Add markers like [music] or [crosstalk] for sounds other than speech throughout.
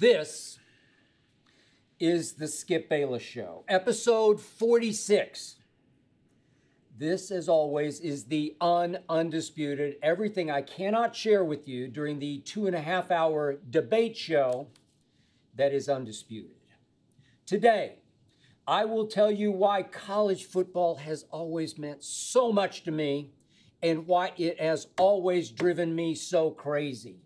This is the Skip Bayless Show, episode 46. This, as always, is the un undisputed, everything I cannot share with you during the two and a half hour debate show that is undisputed. Today, I will tell you why college football has always meant so much to me and why it has always driven me so crazy.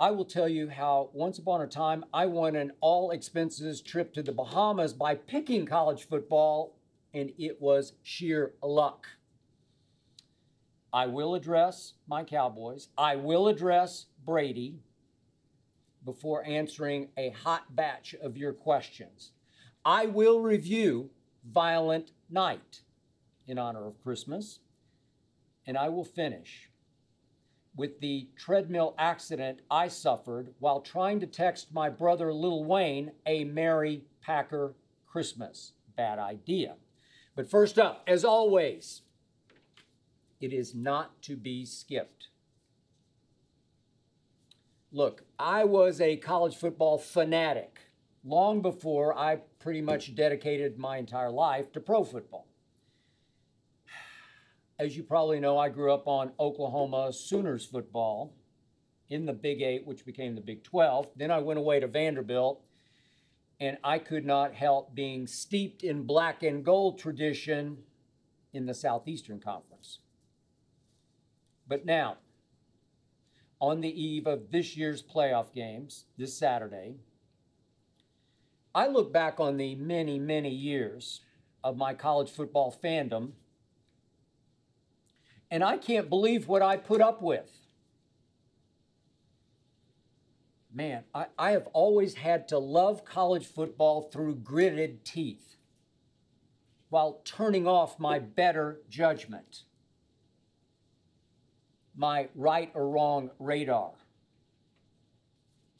I will tell you how once upon a time I won an all expenses trip to the Bahamas by picking college football, and it was sheer luck. I will address my Cowboys. I will address Brady before answering a hot batch of your questions. I will review Violent Night in honor of Christmas, and I will finish with the treadmill accident I suffered while trying to text my brother Lil Wayne a Merry Packer Christmas. Bad idea. But first up, as always, it is not to be skipped. Look, I was a college football fanatic long before I pretty much dedicated my entire life to pro football. As you probably know, I grew up on Oklahoma Sooners football in the Big Eight, which became the Big 12. Then I went away to Vanderbilt, and I could not help being steeped in black and gold tradition in the Southeastern Conference. But now, on the eve of this year's playoff games, this Saturday, I look back on the many, many years of my college football fandom and I can't believe what I put up with. Man, I, I have always had to love college football through gritted teeth while turning off my better judgment, my right or wrong radar.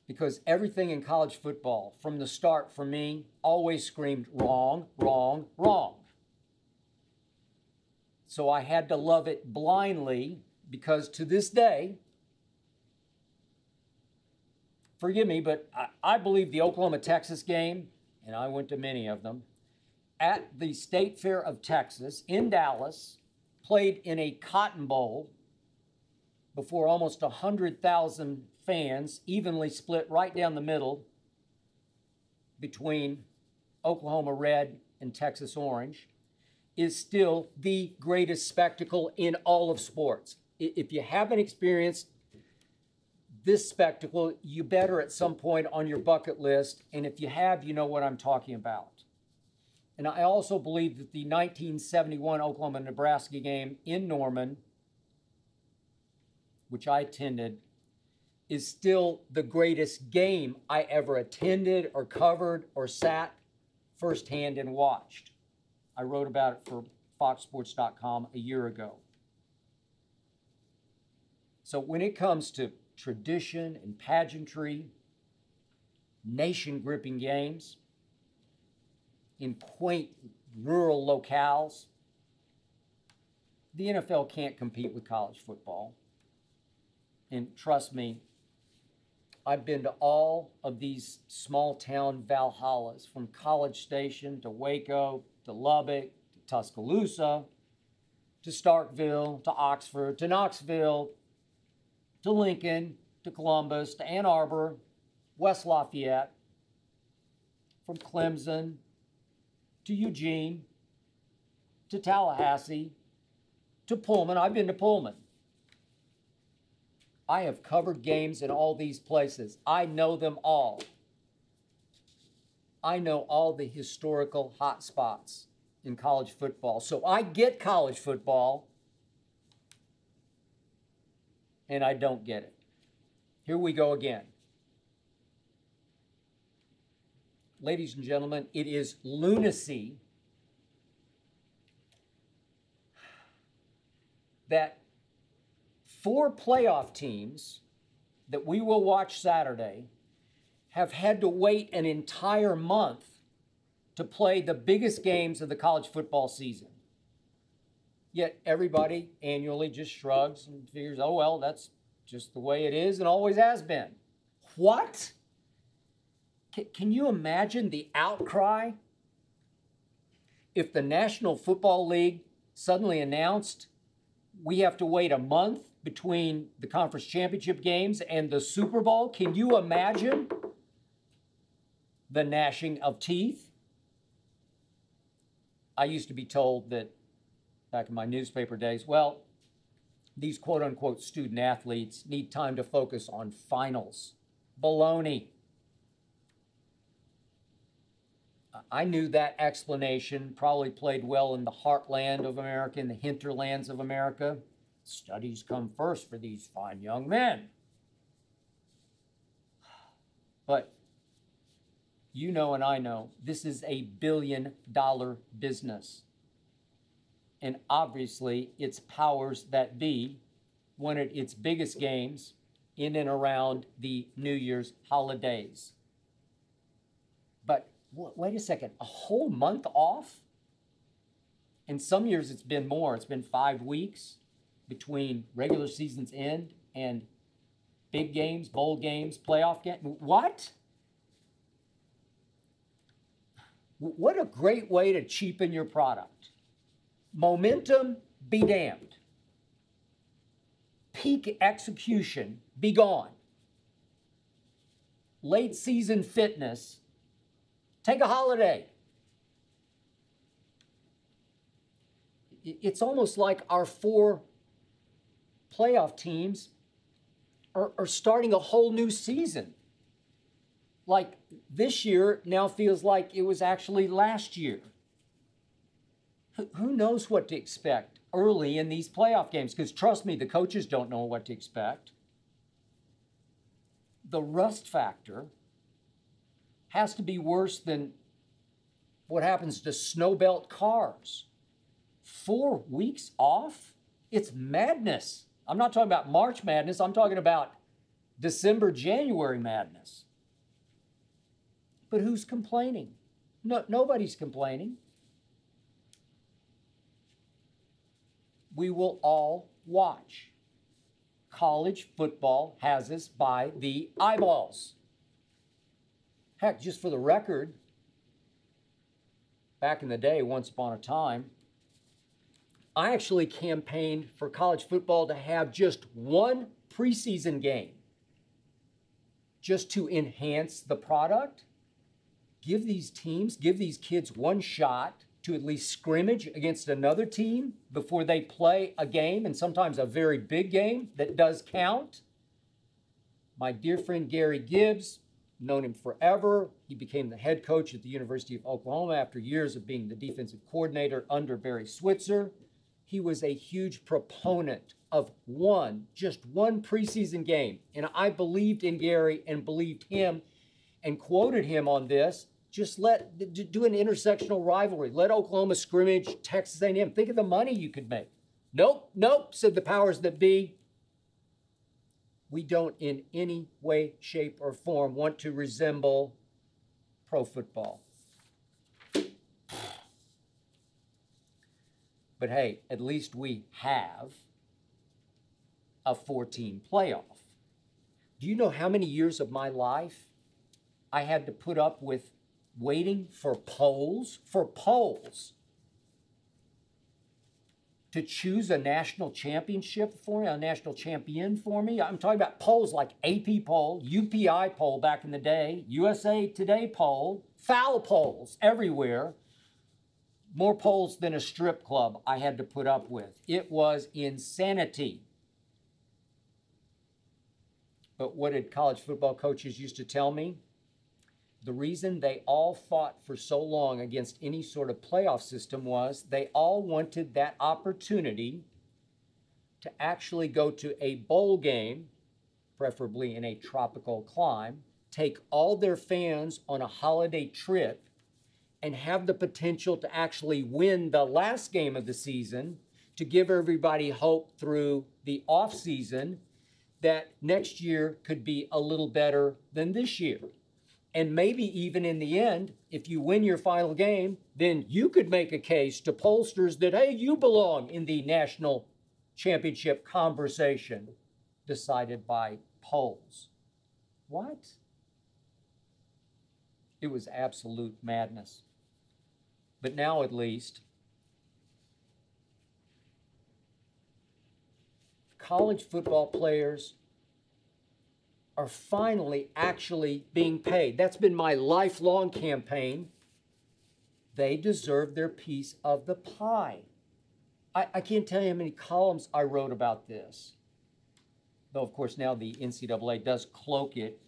Because everything in college football, from the start for me, always screamed wrong, wrong, wrong. So I had to love it blindly because to this day, forgive me, but I, I believe the Oklahoma Texas game, and I went to many of them, at the State Fair of Texas in Dallas, played in a cotton bowl before almost 100,000 fans, evenly split right down the middle between Oklahoma Red and Texas Orange is still the greatest spectacle in all of sports. If you haven't experienced this spectacle, you better at some point on your bucket list. And if you have, you know what I'm talking about. And I also believe that the 1971 Oklahoma Nebraska game in Norman, which I attended, is still the greatest game I ever attended or covered or sat firsthand and watched. I wrote about it for foxsports.com a year ago. So when it comes to tradition and pageantry, nation gripping games in quaint rural locales, the NFL can't compete with college football. And trust me, I've been to all of these small town Valhallas from College Station to Waco to Lubbock, to Tuscaloosa, to Starkville, to Oxford, to Knoxville, to Lincoln, to Columbus, to Ann Arbor, West Lafayette, from Clemson to Eugene to Tallahassee to Pullman. I've been to Pullman. I have covered games in all these places. I know them all. I know all the historical hot spots in college football. So I get college football and I don't get it. Here we go again. Ladies and gentlemen, it is lunacy that four playoff teams that we will watch Saturday have had to wait an entire month to play the biggest games of the college football season. Yet everybody annually just shrugs and figures, oh, well, that's just the way it is and always has been. What? C- can you imagine the outcry if the National Football League suddenly announced we have to wait a month between the conference championship games and the Super Bowl? Can you imagine the gnashing of teeth? I used to be told that back in my newspaper days, well, these quote unquote student athletes need time to focus on finals. Baloney. I knew that explanation probably played well in the heartland of America, in the hinterlands of America. Studies come first for these fine young men. But you know, and I know, this is a billion dollar business. And obviously, its powers that be wanted its biggest games in and around the New Year's holidays. But w- wait a second, a whole month off? In some years, it's been more. It's been five weeks between regular season's end and big games, bowl games, playoff games. What? What a great way to cheapen your product. Momentum be damned. Peak execution be gone. Late season fitness, take a holiday. It's almost like our four playoff teams are, are starting a whole new season like this year now feels like it was actually last year. Who knows what to expect early in these playoff games? Because trust me, the coaches don't know what to expect. The rust factor has to be worse than what happens to snowbelt cars. Four weeks off? It's madness. I'm not talking about March madness, I'm talking about December, January madness. But who's complaining? No, nobody's complaining. We will all watch. College football has us by the eyeballs. Heck, just for the record, back in the day, once upon a time, I actually campaigned for college football to have just one preseason game just to enhance the product give these teams, give these kids one shot to at least scrimmage against another team before they play a game, and sometimes a very big game that does count. My dear friend Gary Gibbs, known him forever. He became the head coach at the University of Oklahoma after years of being the defensive coordinator under Barry Switzer. He was a huge proponent of one, just one preseason game. And I believed in Gary and believed him and quoted him on this. Just let do an intersectional rivalry. Let Oklahoma scrimmage Texas A&M. Think of the money you could make. Nope, nope, said the powers that be. We don't in any way, shape, or form want to resemble pro football. But hey, at least we have a 14 playoff. Do you know how many years of my life I had to put up with waiting for polls, for polls to choose a national championship for me, a national champion for me. I'm talking about polls like AP poll, UPI poll back in the day, USA Today poll, foul polls everywhere. More polls than a strip club I had to put up with. It was insanity. But what did college football coaches used to tell me? The reason they all fought for so long against any sort of playoff system was they all wanted that opportunity to actually go to a bowl game, preferably in a tropical clime, take all their fans on a holiday trip, and have the potential to actually win the last game of the season to give everybody hope through the off season that next year could be a little better than this year. And maybe even in the end, if you win your final game, then you could make a case to pollsters that, hey, you belong in the national championship conversation. decided by polls. What? It was absolute madness. But now, at least, college football players are finally actually being paid. That's been my lifelong campaign. They deserve their piece of the pie. I, I can't tell you how many columns I wrote about this. Though, of course, now the NCAA does cloak it,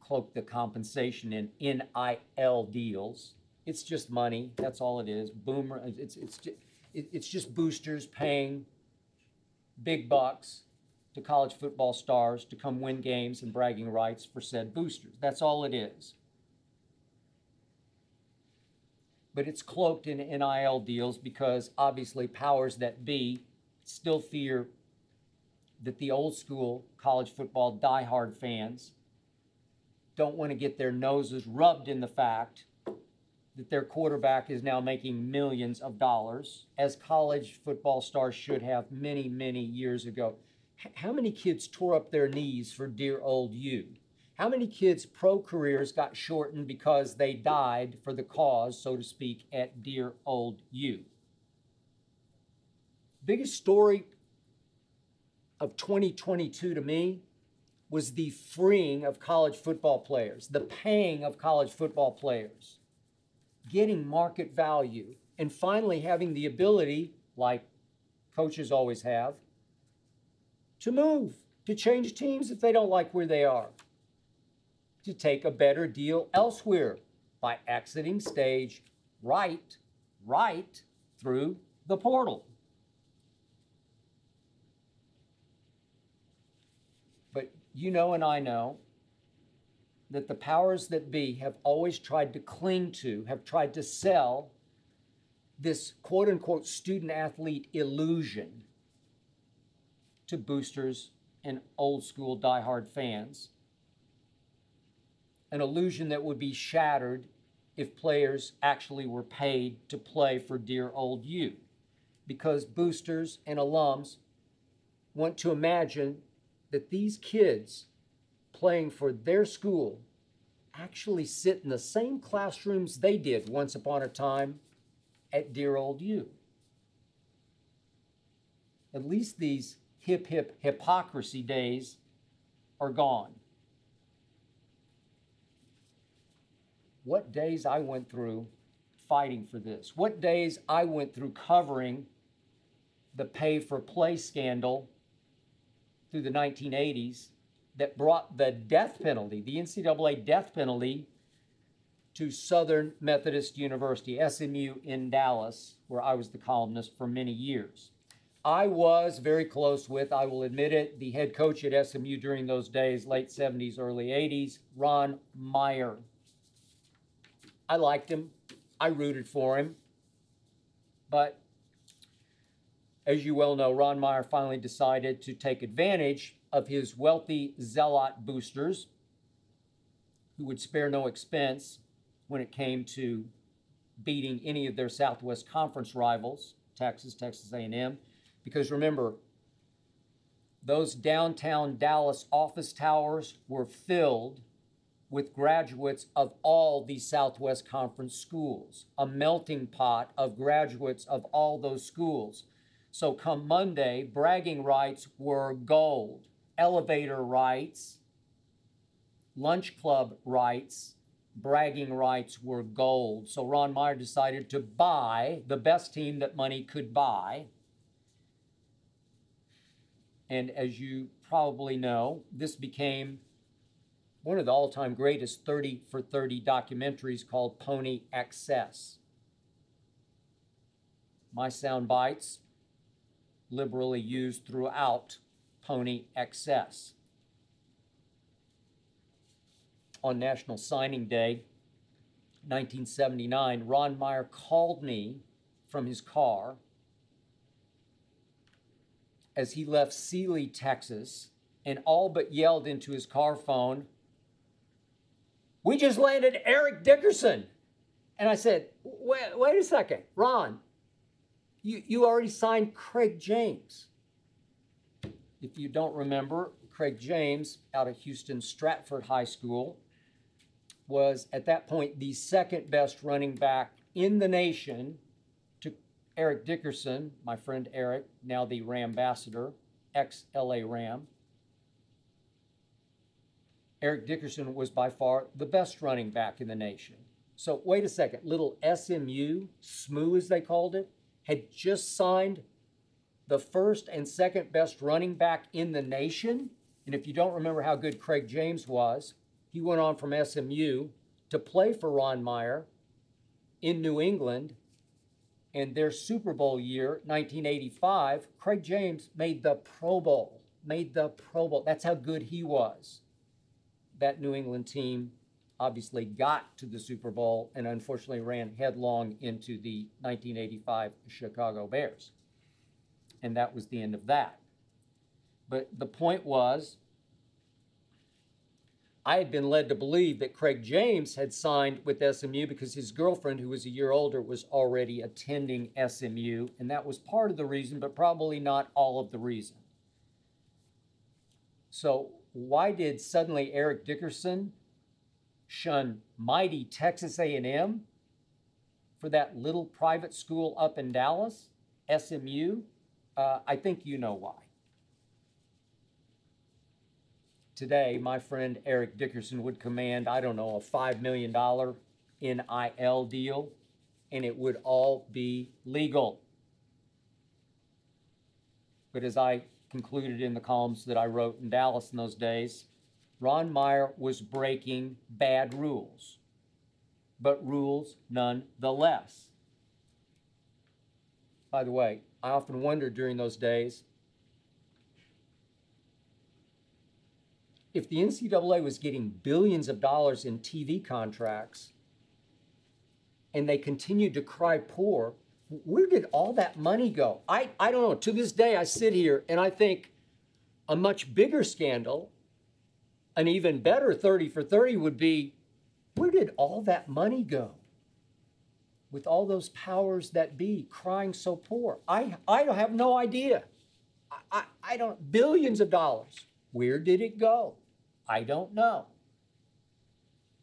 cloak the compensation in NIL deals. It's just money. That's all it is. Boomer. It's it's it's just boosters paying big bucks to college football stars to come win games and bragging rights for said boosters. That's all it is. But it's cloaked in NIL deals because obviously powers that be still fear that the old school college football diehard fans don't want to get their noses rubbed in the fact that their quarterback is now making millions of dollars, as college football stars should have many, many years ago. How many kids tore up their knees for dear old you? How many kids' pro careers got shortened because they died for the cause, so to speak, at dear old you? Biggest story of 2022 to me was the freeing of college football players, the paying of college football players getting market value, and finally having the ability, like coaches always have, to move, to change teams if they don't like where they are, to take a better deal elsewhere by exiting stage right, right through the portal. But you know, and I know that the powers that be have always tried to cling to, have tried to sell this quote unquote student athlete illusion to boosters and old school diehard fans. An illusion that would be shattered if players actually were paid to play for dear old you. Because boosters and alums want to imagine that these kids playing for their school actually sit in the same classrooms they did once upon a time at dear old you. At least these hip hip hypocrisy days are gone. What days I went through fighting for this. What days I went through covering the pay for play scandal through the 1980s that brought the death penalty, the NCAA death penalty, to Southern Methodist University, SMU in Dallas, where I was the columnist for many years. I was very close with, I will admit it, the head coach at SMU during those days, late 70s, early 80s, Ron Meyer. I liked him, I rooted for him, but as you well know, Ron Meyer finally decided to take advantage of his wealthy zealot boosters who would spare no expense when it came to beating any of their Southwest Conference rivals, Texas, Texas A&M, because remember, those downtown Dallas office towers were filled with graduates of all the Southwest Conference schools, a melting pot of graduates of all those schools. So come Monday, bragging rights were gold elevator rights, lunch club rights, bragging rights were gold. So Ron Meyer decided to buy the best team that money could buy. And as you probably know, this became one of the all time greatest 30 for 30 documentaries called Pony Excess. My sound bites, liberally used throughout Pony Excess. On National Signing Day, 1979, Ron Meyer called me from his car as he left Sealy, Texas, and all but yelled into his car phone, We just landed Eric Dickerson. And I said, Wait, wait a second, Ron, you, you already signed Craig James. if you don't remember, Craig James out of Houston Stratford High School was at that point the second best running back in the nation Eric Dickerson, my friend Eric, now the Ram ambassador, ex LA Ram. Eric Dickerson was by far the best running back in the nation. So, wait a second, little SMU, SMU as they called it, had just signed the first and second best running back in the nation. And if you don't remember how good Craig James was, he went on from SMU to play for Ron Meyer in New England. And their Super Bowl year, 1985, Craig James made the Pro Bowl. Made the Pro Bowl. That's how good he was. That New England team obviously got to the Super Bowl and unfortunately ran headlong into the 1985 Chicago Bears. And that was the end of that. But the point was, I had been led to believe that Craig James had signed with SMU because his girlfriend, who was a year older, was already attending SMU. And that was part of the reason, but probably not all of the reason. So, why did suddenly Eric Dickerson shun mighty Texas A&M for that little private school up in Dallas, SMU? Uh, I think you know why. Today, my friend Eric Dickerson would command, I don't know, a $5 million NIL deal, and it would all be legal. But as I concluded in the columns that I wrote in Dallas in those days, Ron Meyer was breaking bad rules, but rules nonetheless. By the way, I often wondered during those days if the NCAA was getting billions of dollars in TV contracts and they continued to cry poor, where did all that money go? I, I don't know. To this day, I sit here and I think a much bigger scandal, an even better 30 for 30 would be where did all that money go? with all those powers that be crying so poor? I, I have no idea. I, I, I don't, billions of dollars. Where did it go? I don't know.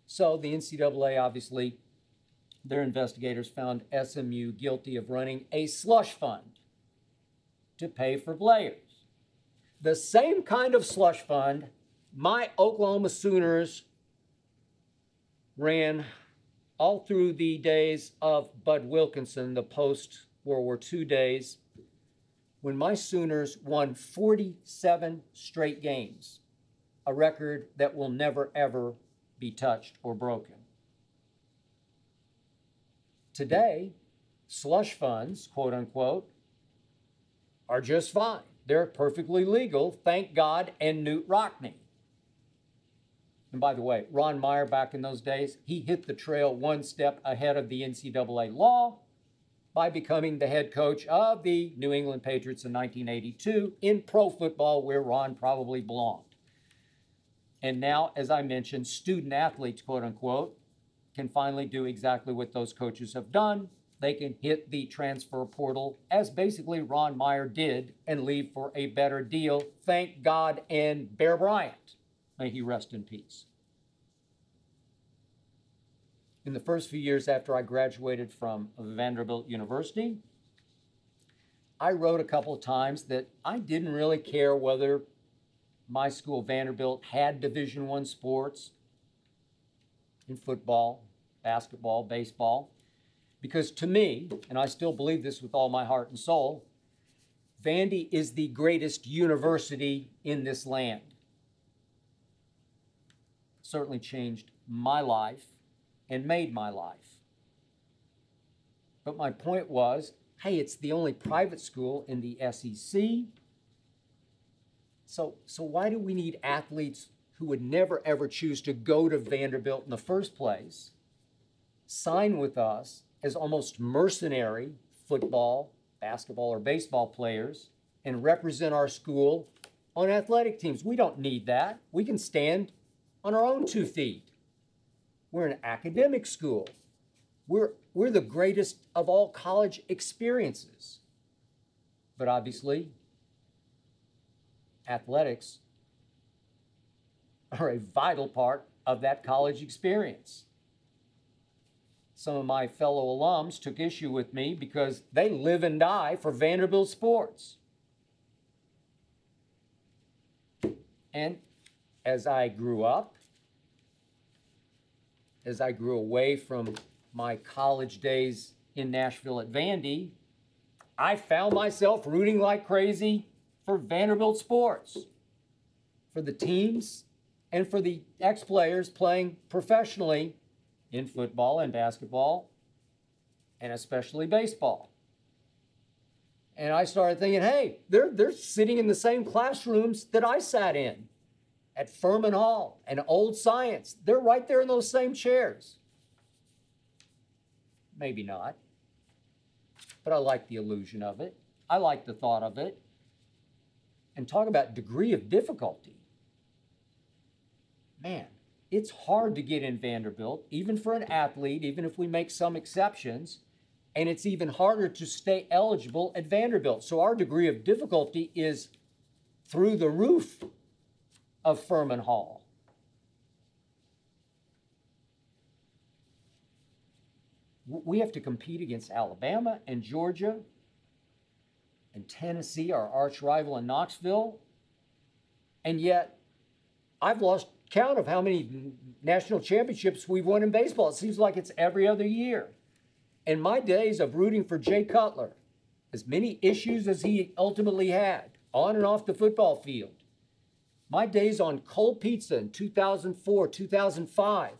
So the NCAA obviously, their investigators found SMU guilty of running a slush fund to pay for players. The same kind of slush fund my Oklahoma Sooners ran all through the days of Bud Wilkinson, the post World War II days, when my Sooners won 47 straight games, a record that will never ever be touched or broken. Today, slush funds, quote unquote, are just fine. They're perfectly legal, thank God, and Knute Rockne. And by the way, Ron Meyer back in those days, he hit the trail one step ahead of the NCAA law by becoming the head coach of the New England Patriots in 1982 in pro football, where Ron probably belonged. And now, as I mentioned, student athletes, quote unquote, can finally do exactly what those coaches have done. They can hit the transfer portal, as basically Ron Meyer did, and leave for a better deal. Thank God and Bear Bryant. May he rest in peace. In the first few years after I graduated from Vanderbilt University, I wrote a couple of times that I didn't really care whether my school Vanderbilt had Division 1 sports in football, basketball, baseball because to me, and I still believe this with all my heart and soul, Vandy is the greatest university in this land certainly changed my life and made my life. But my point was hey, it's the only private school in the SEC. So, so why do we need athletes who would never ever choose to go to Vanderbilt in the first place sign with us as almost mercenary football, basketball, or baseball players and represent our school on athletic teams? We don't need that. We can stand on our own two feet. We're an academic school. We're, we're the greatest of all college experiences. But obviously, athletics are a vital part of that college experience. Some of my fellow alums took issue with me because they live and die for Vanderbilt sports. And as I grew up, as I grew away from my college days in Nashville at Vandy, I found myself rooting like crazy for Vanderbilt sports, for the teams, and for the ex players playing professionally in football and basketball, and especially baseball. And I started thinking, hey, they're, they're sitting in the same classrooms that I sat in at Furman Hall and Old Science. They're right there in those same chairs. Maybe not. But I like the illusion of it. I like the thought of it. And talk about degree of difficulty. Man, it's hard to get in Vanderbilt, even for an athlete, even if we make some exceptions. And it's even harder to stay eligible at Vanderbilt. So our degree of difficulty is through the roof of Furman Hall. We have to compete against Alabama and Georgia and Tennessee, our arch rival in Knoxville. And yet, I've lost count of how many national championships we've won in baseball. It seems like it's every other year. In my days of rooting for Jay Cutler, as many issues as he ultimately had on and off the football field, my days on cold pizza in 2004, 2005,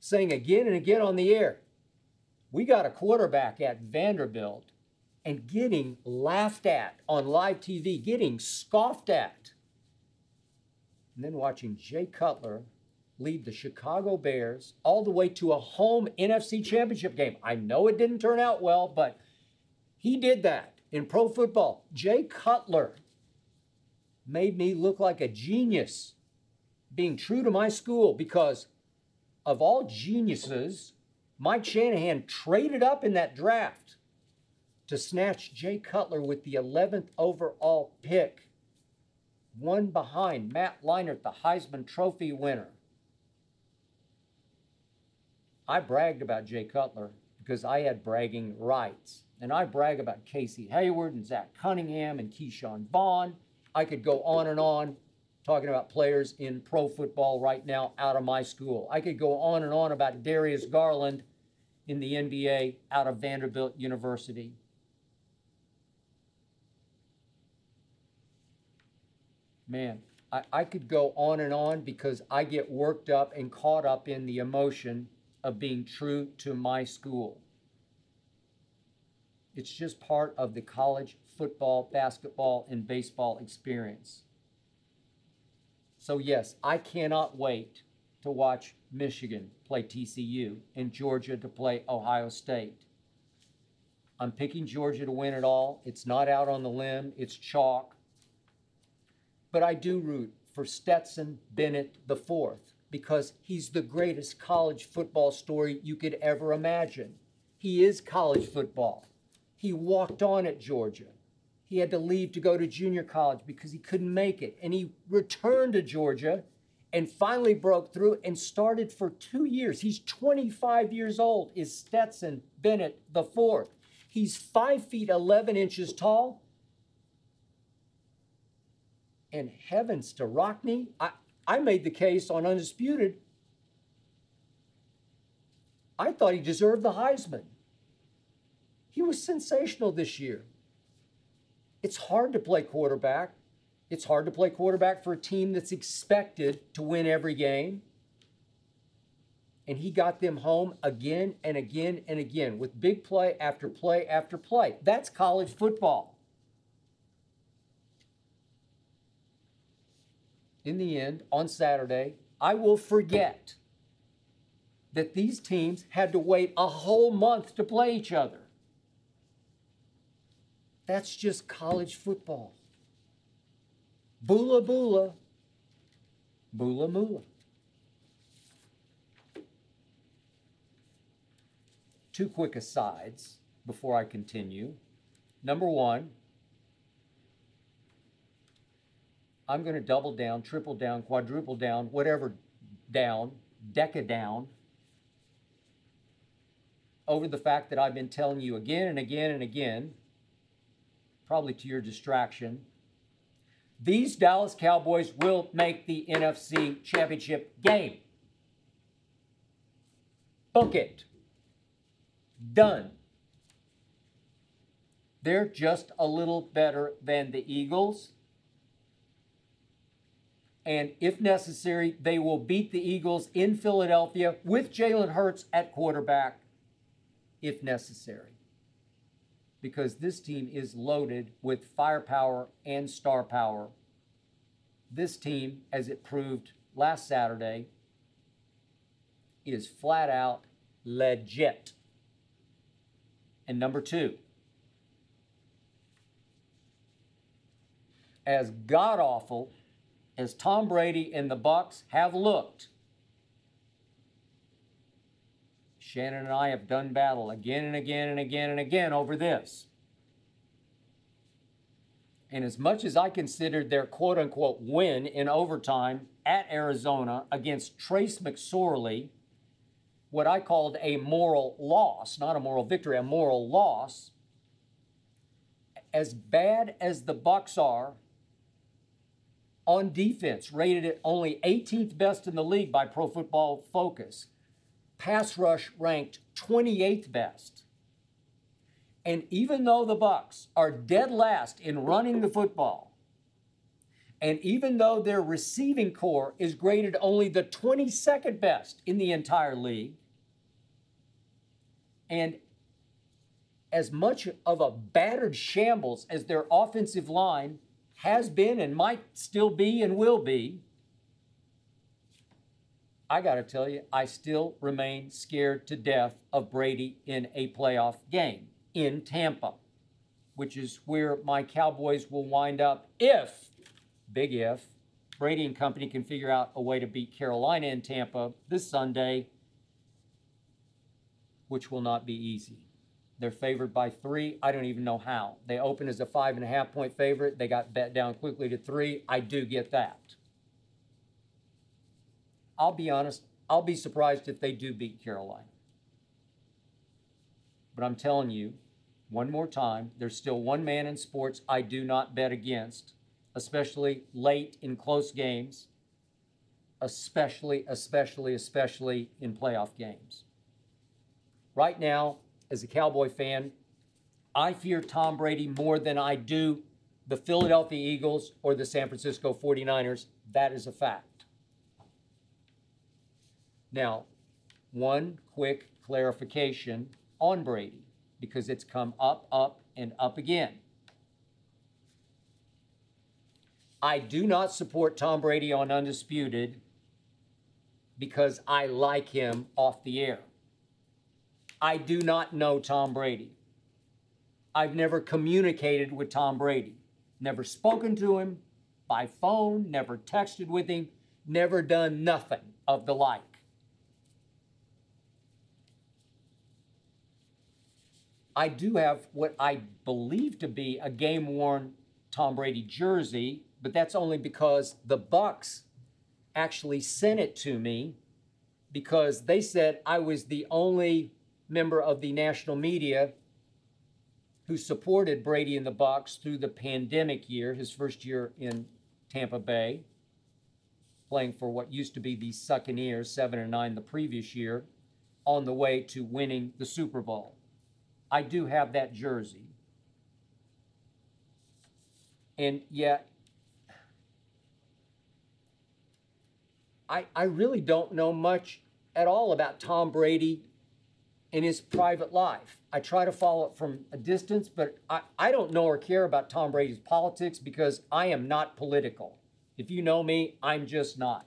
saying again and again on the air, we got a quarterback at Vanderbilt and getting laughed at on live TV, getting scoffed at. And then watching Jay Cutler lead the Chicago Bears all the way to a home NFC championship game. I know it didn't turn out well, but he did that in pro football. Jay Cutler made me look like a genius being true to my school because of all geniuses, Mike Shanahan traded up in that draft to snatch Jay Cutler with the 11th overall pick, one behind Matt Leinart, the Heisman Trophy winner. I bragged about Jay Cutler because I had bragging rights. And I brag about Casey Hayward and Zach Cunningham and Ke'Shawn Vaughn I could go on and on talking about players in pro football right now out of my school. I could go on and on about Darius Garland in the NBA out of Vanderbilt University. Man, I, I could go on and on because I get worked up and caught up in the emotion of being true to my school. It's just part of the college football, basketball, and baseball experience. So, yes, I cannot wait to watch Michigan play TCU and Georgia to play Ohio State. I'm picking Georgia to win it all. It's not out on the limb, it's chalk. But I do root for Stetson Bennett IV because he's the greatest college football story you could ever imagine. He is college football. He walked on at Georgia. He had to leave to go to junior college because he couldn't make it. And he returned to Georgia and finally broke through and started for two years. He's 25 years old, is Stetson Bennett the fourth. He's five feet 11 inches tall. And heavens to Rockne. I, I made the case on Undisputed. I thought he deserved the Heisman. He was sensational this year. It's hard to play quarterback. It's hard to play quarterback for a team that's expected to win every game. And he got them home again and again and again with big play after play after play. That's college football. In the end, on Saturday, I will forget that these teams had to wait a whole month to play each other. That's just college football. Bula bula, bula mula. Two quick asides before I continue. Number one, I'm going to double down, triple down, quadruple down, whatever down, deca down over the fact that I've been telling you again and again and again, probably to your distraction. These Dallas Cowboys will make the NFC Championship game. Book it. Done. They're just a little better than the Eagles. And if necessary, they will beat the Eagles in Philadelphia with Jalen Hurts at quarterback if necessary. Because this team is loaded with firepower and star power. This team, as it proved last Saturday, is flat out legit. And number two, as god awful as Tom Brady and the Bucs have looked, Shannon and I have done battle again and again and again and again over this. And as much as I considered their quote unquote win in overtime at Arizona against Trace McSorley, what I called a moral loss, not a moral victory, a moral loss, as bad as the Bucs are on defense, rated at only 18th best in the league by Pro Football Focus pass rush ranked 28th best. And even though the Bucs are dead last in running the football, and even though their receiving corps is graded only the 22nd best in the entire league, and as much of a battered shambles as their offensive line has been and might still be and will be, I got to tell you, I still remain scared to death of Brady in a playoff game in Tampa, which is where my Cowboys will wind up if, big if, Brady and company can figure out a way to beat Carolina in Tampa this Sunday, which will not be easy. They're favored by three. I don't even know how. They opened as a five and a half point favorite. They got bet down quickly to three. I do get that. I'll be honest, I'll be surprised if they do beat Carolina. But I'm telling you, one more time, there's still one man in sports I do not bet against, especially late in close games, especially, especially, especially in playoff games. Right now, as a Cowboy fan, I fear Tom Brady more than I do the Philadelphia Eagles or the San Francisco 49ers. That is a fact. Now, one quick clarification on Brady because it's come up, up, and up again. I do not support Tom Brady on Undisputed because I like him off the air. I do not know Tom Brady. I've never communicated with Tom Brady, never spoken to him by phone, never texted with him, never done nothing of the like. I do have what I believe to be a game worn Tom Brady jersey, but that's only because the Bucs actually sent it to me because they said I was the only member of the national media who supported Brady in the box through the pandemic year, his first year in Tampa Bay, playing for what used to be the Succaneers, seven and nine the previous year, on the way to winning the Super Bowl. I do have that jersey. And yet, I, I really don't know much at all about Tom Brady in his private life. I try to follow it from a distance, but I, I don't know or care about Tom Brady's politics because I am not political. If you know me, I'm just not.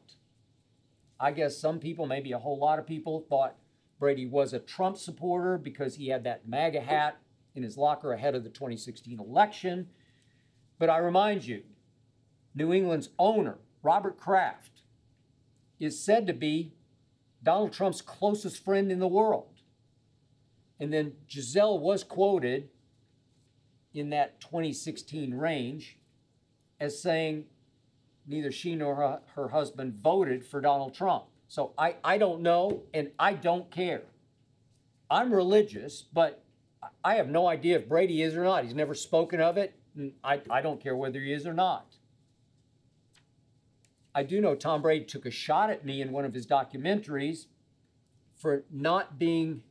I guess some people, maybe a whole lot of people, thought Brady was a Trump supporter because he had that MAGA hat in his locker ahead of the 2016 election. But I remind you, New England's owner, Robert Kraft, is said to be Donald Trump's closest friend in the world. And then Gisele was quoted in that 2016 range as saying neither she nor her, her husband voted for Donald Trump. So I, I don't know and I don't care. I'm religious, but I have no idea if Brady is or not. He's never spoken of it. I, I don't care whether he is or not. I do know Tom Brady took a shot at me in one of his documentaries for not being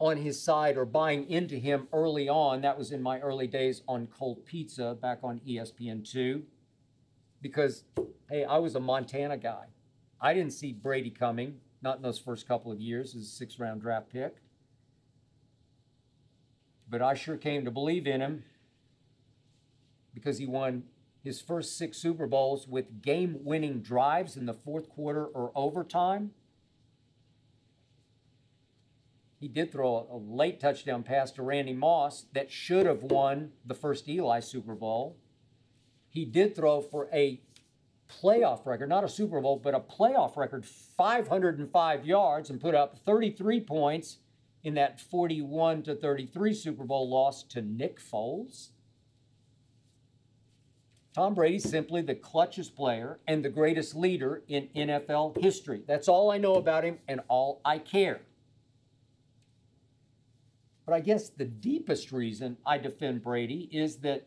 on his side or buying into him early on. That was in my early days on Cold Pizza back on ESPN2. Because, hey, I was a Montana guy. I didn't see Brady coming, not in those first couple of years as a six round draft pick. But I sure came to believe in him because he won his first six Super Bowls with game winning drives in the fourth quarter or overtime. He did throw a late touchdown pass to Randy Moss that should have won the first Eli Super Bowl. He did throw for a playoff record, not a Super Bowl, but a playoff record, 505 yards and put up 33 points in that 41 to 33 Super Bowl loss to Nick Foles. Tom Brady's simply the clutchest player and the greatest leader in NFL history. That's all I know about him and all I care. But I guess the deepest reason I defend Brady is that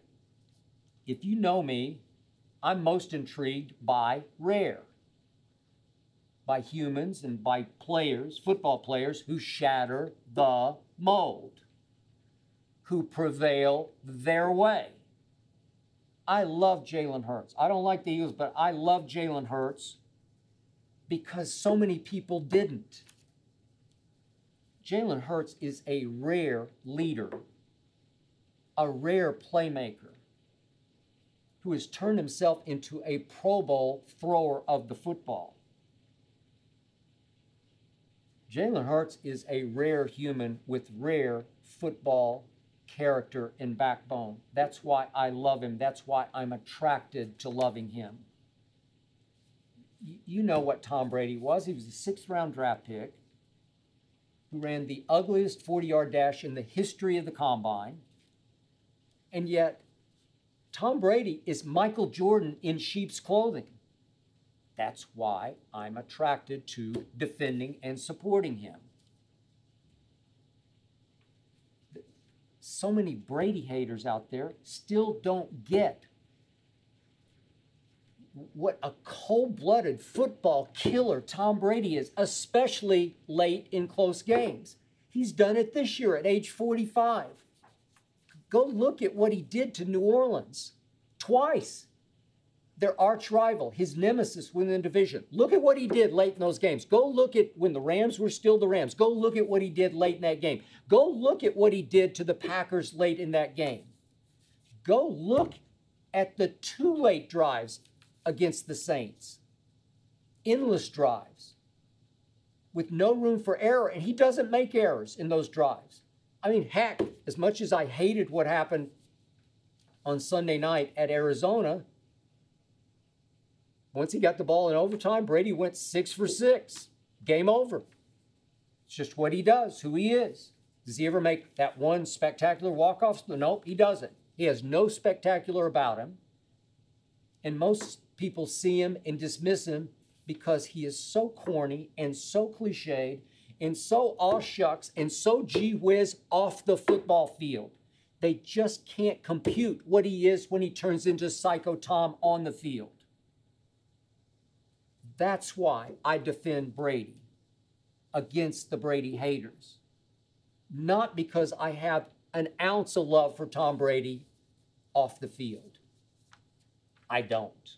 if you know me, I'm most intrigued by rare, by humans and by players, football players who shatter the mold, who prevail their way. I love Jalen Hurts. I don't like the Eagles, but I love Jalen Hurts because so many people didn't. Jalen Hurts is a rare leader, a rare playmaker who has turned himself into a Pro Bowl thrower of the football. Jalen Hurts is a rare human with rare football character and backbone. That's why I love him. That's why I'm attracted to loving him. You know what Tom Brady was. He was a sixth round draft pick who ran the ugliest 40 yard dash in the history of the combine. And yet, Tom Brady is Michael Jordan in sheep's clothing. That's why I'm attracted to defending and supporting him. so many Brady haters out there still don't get what a cold blooded football killer Tom Brady is, especially late in close games. He's done it this year at age 45. Go look at what he did to New Orleans twice their arch rival, his nemesis within the division. Look at what he did late in those games. Go look at when the Rams were still the Rams. Go look at what he did late in that game. Go look at what he did to the Packers late in that game. Go look at the two late drives against the Saints. Endless drives with no room for error, and he doesn't make errors in those drives. I mean, heck, as much as I hated what happened on Sunday night at Arizona, once he got the ball in overtime, Brady went six for six. Game over. It's just what he does, who he is. Does he ever make that one spectacular walk-off? Nope, he doesn't. He has no spectacular about him. And most people see him and dismiss him because he is so corny and so cliched and so all shucks and so gee whiz off the football field. They just can't compute what he is when he turns into Psycho Tom on the field. That's why I defend Brady against the Brady haters. Not because I have an ounce of love for Tom Brady off the field. I don't.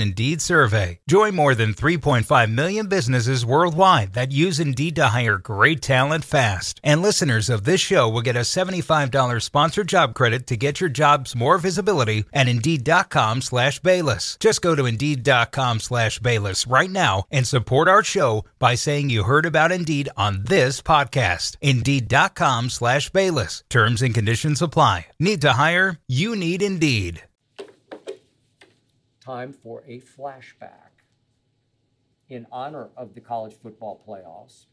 Indeed survey. Join more than 3.5 million million businesses worldwide that use Indeed to hire great talent fast. And listeners of this show will get a $75 sponsored job credit to get your jobs more visibility at Indeed.com slash Bayless. Just go to Indeed.com slash Bayless right now and support our show by saying you heard about Indeed on this podcast. Indeed.com slash Bayless. Terms and conditions apply. Need to hire? You need Indeed. Time for a flashback in honor of the college football playoffs.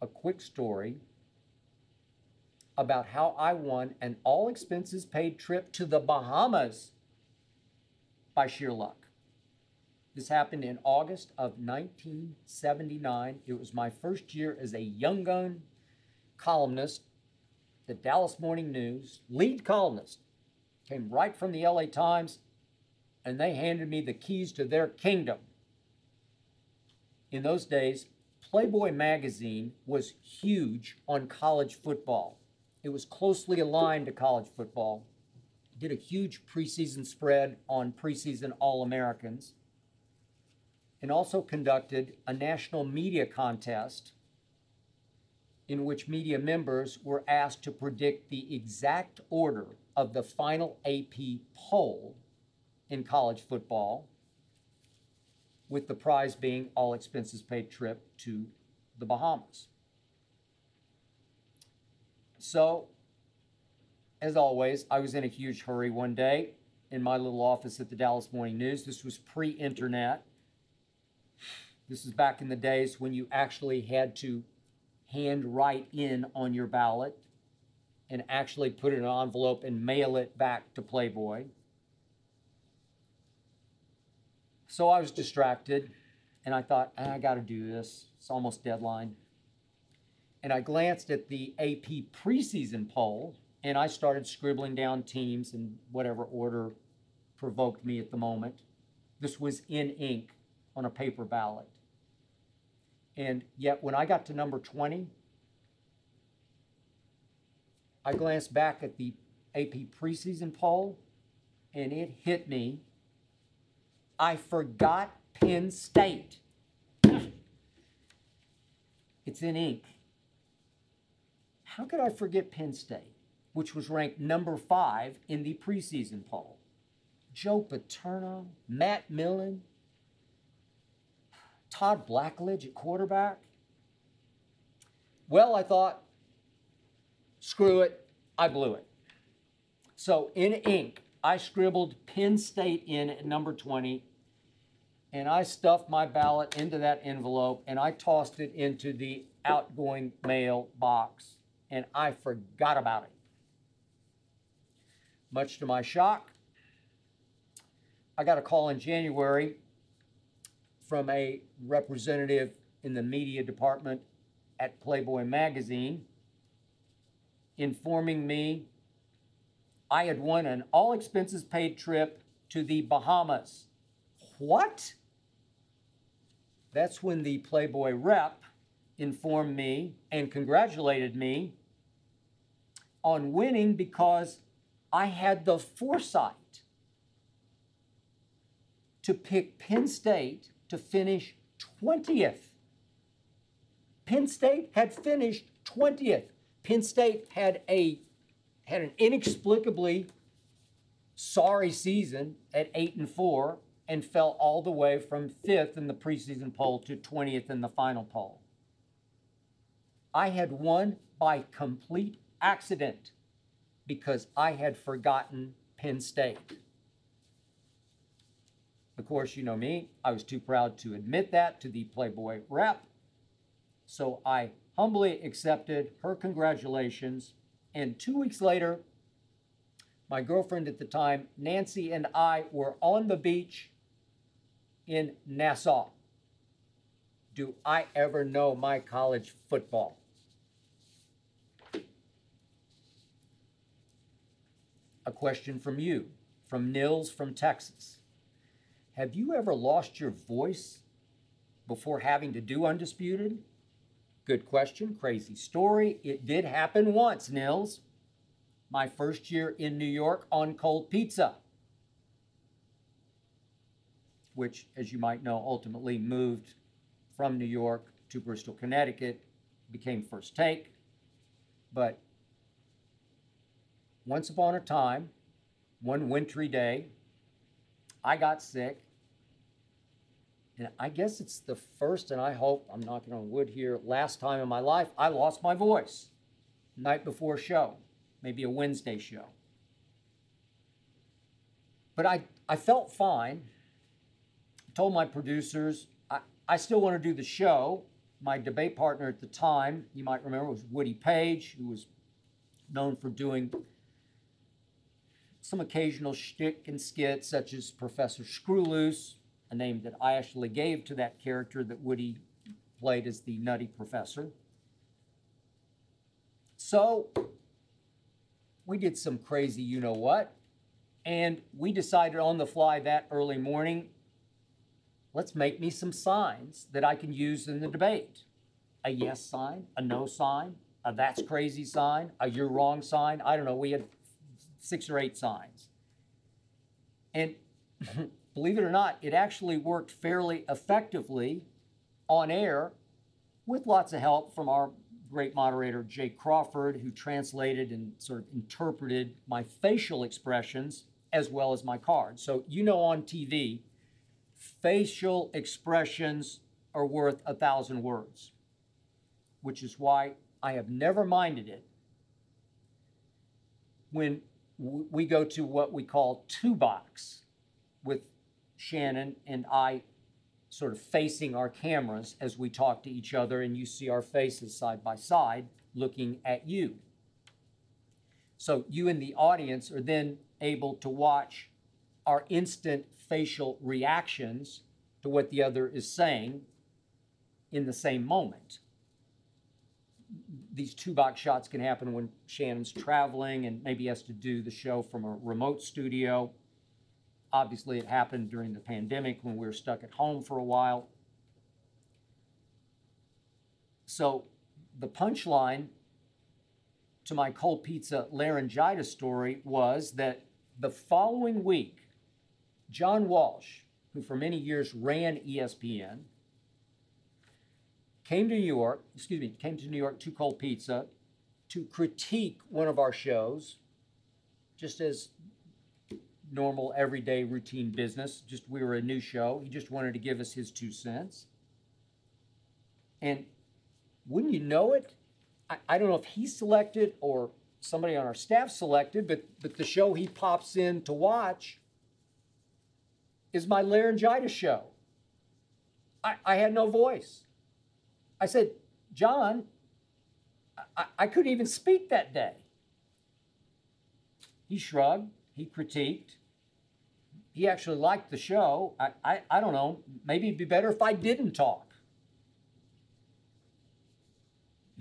A quick story about how I won an all expenses paid trip to the Bahamas by sheer luck. This happened in August of 1979. It was my first year as a young gun columnist, the Dallas Morning News, lead columnist. Came right from the LA Times, and they handed me the keys to their kingdom. In those days, Playboy magazine was huge on college football. It was closely aligned to college football. Did a huge preseason spread on preseason All Americans and also conducted a national media contest in which media members were asked to predict the exact order of the final AP poll in college football, with the prize being all expenses paid trip to the Bahamas. So, as always, I was in a huge hurry one day in my little office at the Dallas Morning News. This was pre internet. This is back in the days when you actually had to hand write in on your ballot and actually put it in an envelope and mail it back to Playboy. So I was distracted and I thought, ah, I got to do this. It's almost deadline. And I glanced at the AP preseason poll and I started scribbling down teams in whatever order provoked me at the moment. This was in ink on a paper ballot. And yet, when I got to number 20, I glanced back at the AP preseason poll and it hit me. I forgot Penn State. [clears throat] It's in ink. How could I forget Penn State, which was ranked number five in the preseason poll? Joe Paterno, Matt Millen, Todd Blackledge at quarterback. Well, I thought, screw it, I blew it. So in ink, I scribbled Penn State in at number 20, and I stuffed my ballot into that envelope and I tossed it into the outgoing mail box, and I forgot about it. Much to my shock, I got a call in January from a representative in the media department at Playboy magazine informing me I had won an all expenses paid trip to the Bahamas. What? That's when the Playboy rep informed me and congratulated me on winning because I had the foresight to pick Penn State to finish 20th. Penn State had finished 20th. Penn State had a had an inexplicably sorry season at 8 and 4 and fell all the way from 5th in the preseason poll to 20th in the final poll. I had won by complete accident because I had forgotten Penn State. Of course, you know me, I was too proud to admit that to the Playboy rep. So I humbly accepted her congratulations. And two weeks later, my girlfriend at the time, Nancy, and I were on the beach in Nassau. Do I ever know my college football? A question from you, from Nils from Texas. Have you ever lost your voice before having to do Undisputed? Good question, crazy story. It did happen once, Nils. My first year in New York on cold pizza. which, as you might know, ultimately moved from New York to Bristol, Connecticut, became First Take. But once upon a time, one wintry day, I got sick. And I guess it's the first, and I hope I'm knocking on wood here, last time in my life I lost my voice. Night before show, maybe a Wednesday show. But I, I felt fine. told my producers I, I still want to do the show. My debate partner at the time, you might remember, was Woody Paige, who was known for doing some occasional shtick and skits, such as Professor Screwloose, a name that I actually gave to that character that Woody played as the nutty professor. So we did some crazy you know what, and we decided on the fly that early morning let's make me some signs that I can use in the debate a yes sign, a no sign, a that's crazy sign, a you're wrong sign. I don't know. We had six or eight signs. And [laughs] believe it or not, it actually worked fairly effectively on air with lots of help from our great moderator, Jay Crawford, who translated and sort of interpreted my facial expressions as well as my cards. So, you know, on TV, facial expressions are worth a thousand words, which is why I have never minded it when we go to what we call two box with Shannon and I sort of facing our cameras as we talk to each other, and you see our faces side by side looking at you. So you and the audience are then able to watch our instant facial reactions to what the other is saying in the same moment. These two box shots can happen when Shannon's traveling and maybe has to do the show from a remote studio. Obviously, it happened during the pandemic when we were stuck at home for a while. So, the punchline to my cold pizza laryngitis story was that the following week, John Walsh, who for many years ran ESPN, came to New York, excuse me, came to New York to Cold Pizza to critique one of our shows, just as normal, everyday, routine business. Just we were a new show. He just wanted to give us his two cents. And wouldn't you know it? I, I don't know if he selected or somebody on our staff selected, but, but the show he pops in to watch is my laryngitis show. I, I had no voice. I said, John, I, I couldn't even speak that day. He shrugged, he critiqued. He actually liked the show. I, I, I don't know, maybe it'd be better if I didn't talk.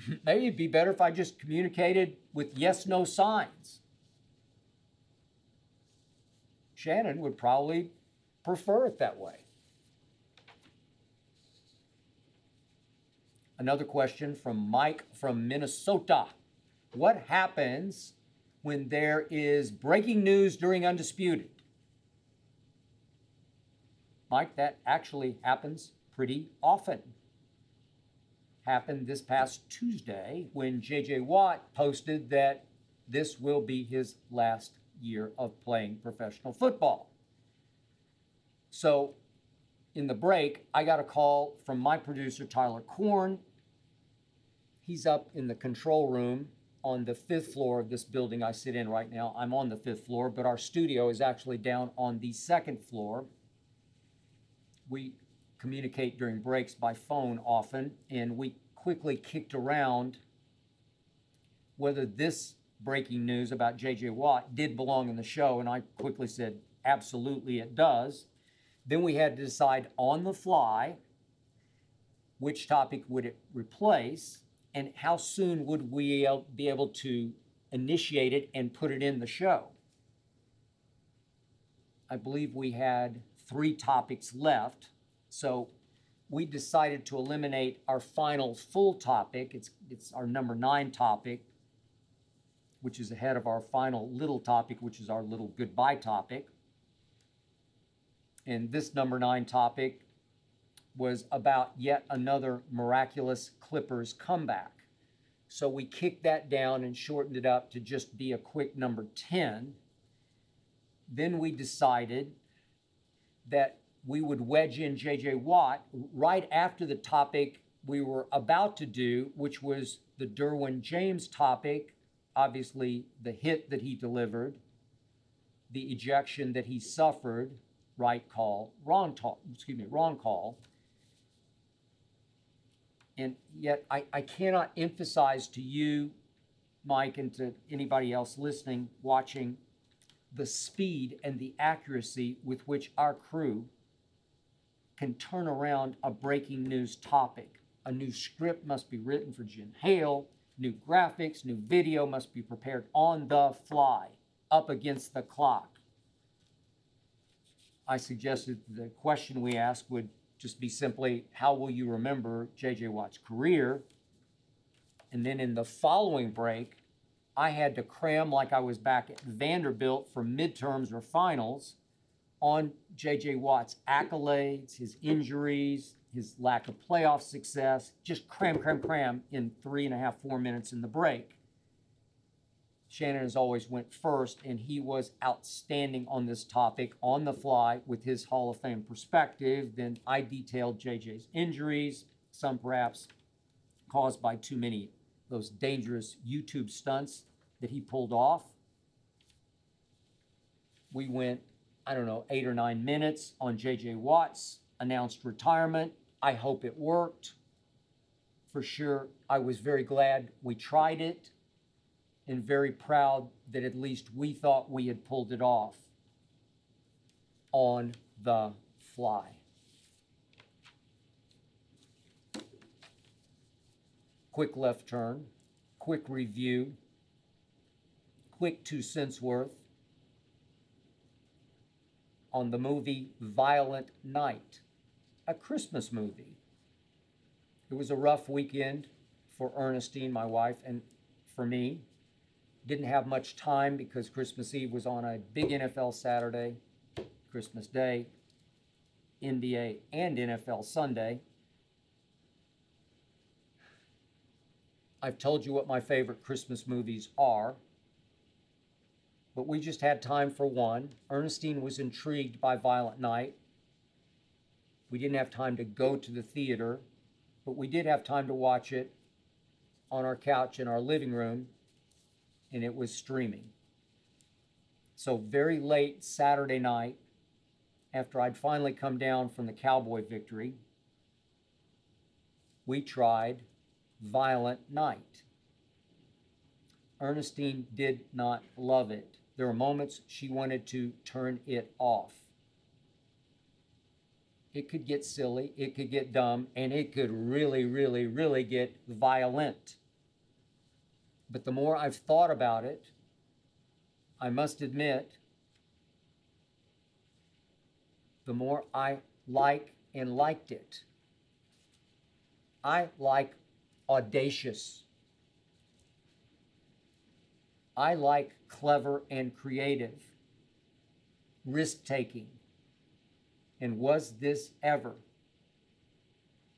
[laughs] maybe it'd be better if I just communicated with yes no signs. Shannon would probably prefer it that way. Another question from Mike from Minnesota. What happens when there is breaking news during Undisputed? Mike, that actually happens pretty often. Happened this past Tuesday when JJ Watt posted that this will be his last year of playing professional football. So in the break, I got a call from my producer, Tyler Korn. He's up in the control room on the fifth floor of this building I sit in right now. I'm on the fifth floor, but our studio is actually down on the second floor. We communicate during breaks by phone often, and we quickly kicked around whether this breaking news about JJ Watt did belong in the show, and I quickly said, absolutely it does. Then we had to decide on the fly which topic would it replace and how soon would we be able to initiate it and put it in the show. I believe we had three topics left, so we decided to eliminate our final full topic. It's, it's our number nine topic, which is ahead of our final little topic, which is our little goodbye topic And this number nine topic was about yet another miraculous Clippers comeback. So we kicked that down and shortened it up to just be a quick number 10. Then we decided that we would wedge in JJ Watt right after the topic we were about to do, which was the Derwin James topic, obviously the hit that he delivered, the ejection that he suffered, right call, wrong call, excuse me, wrong call. And yet I, I cannot emphasize to you, Mike, and to anybody else listening, watching, the speed and the accuracy with which our crew can turn around a breaking news topic. A new script must be written for Jim Hale, new graphics, new video must be prepared on the fly, up against the clock. I suggested the question we asked would just be simply, how will you remember J.J. Watt's career? And then in the following break, I had to cram like I was back at Vanderbilt for midterms or finals on J.J. Watt's accolades, his injuries, his lack of playoff success, just cram, cram, cram in three and a half, four minutes in the break. Shannon as always went first, and he was outstanding on this topic on the fly with his Hall of Fame perspective. Then I detailed JJ's injuries, some perhaps caused by too many those dangerous YouTube stunts that he pulled off. We went, I don't know, eight or nine minutes on JJ Watt's announced retirement. I hope it worked. For sure, I was very glad we tried it and very proud that at least we thought we had pulled it off on the fly. Quick left turn, quick review, quick two cents worth on the movie Violent Night, a Christmas movie. It was a rough weekend for Ernestine, my wife, and for me. Didn't have much time because Christmas Eve was on a big NFL Saturday, Christmas Day, NBA, and NFL Sunday. I've told you what my favorite Christmas movies are, but we just had time for one. Ernestine was intrigued by Violent Night. We didn't have time to go to the theater, but we did have time to watch it on our couch in our living room, and it was streaming. So, very late Saturday night, after I'd finally come down from the Cowboy victory, we tried Violent Night. Ernestine did not love it. There were moments she wanted to turn it off. It could get silly, it could get dumb, and it could really, really, really get violent. But the more I've thought about it, I must admit, the more I like and liked it. I like audacious. I like clever and creative, risk taking. And was this ever?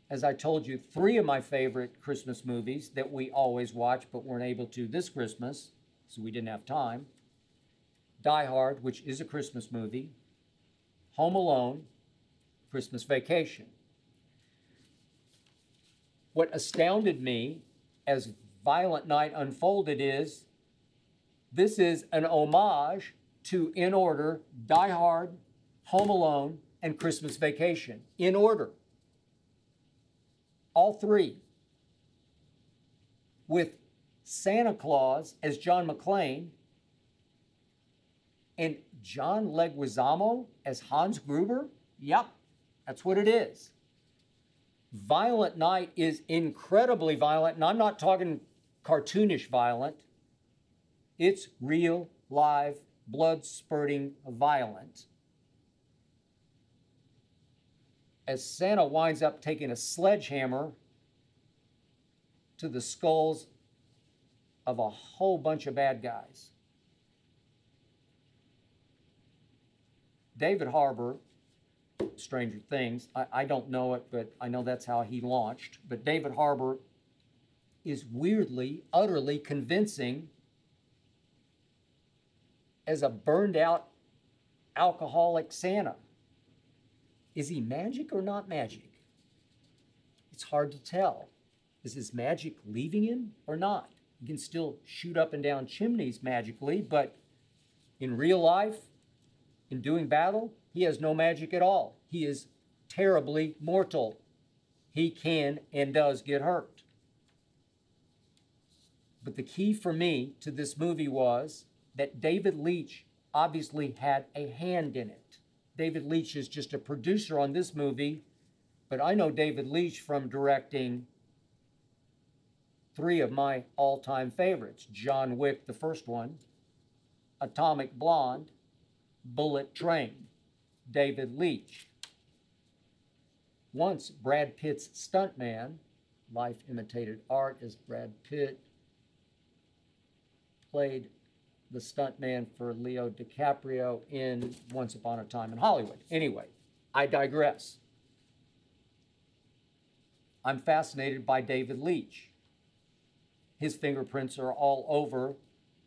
As I told you, three of my favorite Christmas movies that we always watch but weren't able to this Christmas, so we didn't have time Die Hard, which is a Christmas movie, Home Alone, Christmas Vacation. What astounded me as Violent Night unfolded is this is an homage to In Order, Die Hard, Home Alone, and Christmas Vacation. In order. All three. With Santa Claus as John McClane and John Leguizamo as Hans Gruber? Yep, that's what it is. Violent Night is incredibly violent, and I'm not talking cartoonish violent. It's real, live, blood spurting violent. As Santa winds up taking a sledgehammer to the skulls of a whole bunch of bad guys. David Harbour Stranger Things. I, I don't know it, but I know that's how he launched. But David Harbour is weirdly, utterly convincing as a burned out alcoholic Santa. Is he magic or not magic? It's hard to tell. Is his magic leaving him or not? He can still shoot up and down chimneys magically, but in real life, in doing battle, he has no magic at all. He is terribly mortal. He can and does get hurt. But the key for me to this movie was that David Leitch obviously had a hand in it. David Leitch is just a producer on this movie, but I know David Leitch from directing three of my all time favorites John Wick, the first one, Atomic Blonde, Bullet Train, David Leitch. Once Brad Pitt's stuntman, life imitated art as Brad Pitt played the stuntman for Leo DiCaprio in Once Upon a Time in Hollywood. Anyway, I digress. I'm fascinated by David Leitch. His fingerprints are all over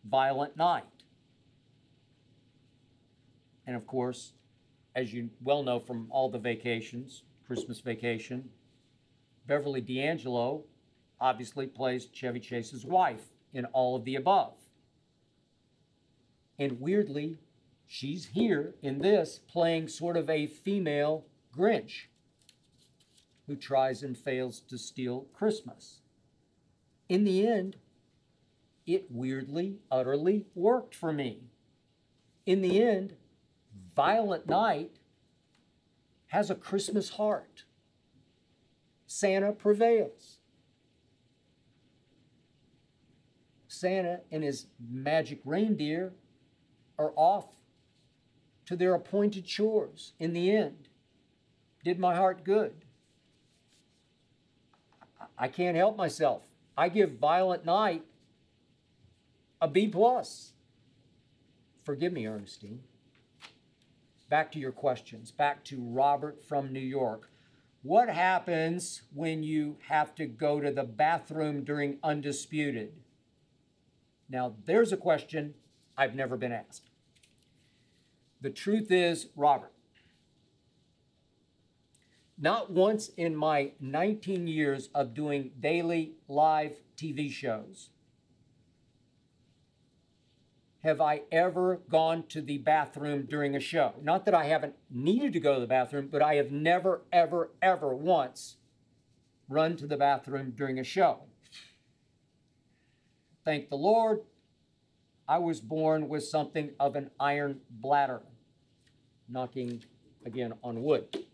Violent Night. And of course, as you well know from all the vacations, Christmas vacation, Beverly D'Angelo obviously plays Chevy Chase's wife in all of the above. And weirdly, she's here in this playing sort of a female Grinch who tries and fails to steal Christmas. In the end, it weirdly, utterly worked for me. In the end, Violent Night has a Christmas heart. Santa prevails. Santa and his magic reindeer are off to their appointed chores in the end. Did my heart good. I can't help myself. I give Violent Night a B plus. Forgive me, Ernestine. Back to your questions. Back to Robert from New York. What happens when you have to go to the bathroom during Undisputed? Now, there's a question I've never been asked. The truth is, Robert, not once in my 19 years of doing daily live TV shows have I ever gone to the bathroom during a show. Not that I haven't needed to go to the bathroom, but I have never, ever, ever once run to the bathroom during a show. Thank the Lord, I was born with something of an iron bladder, knocking again on wood.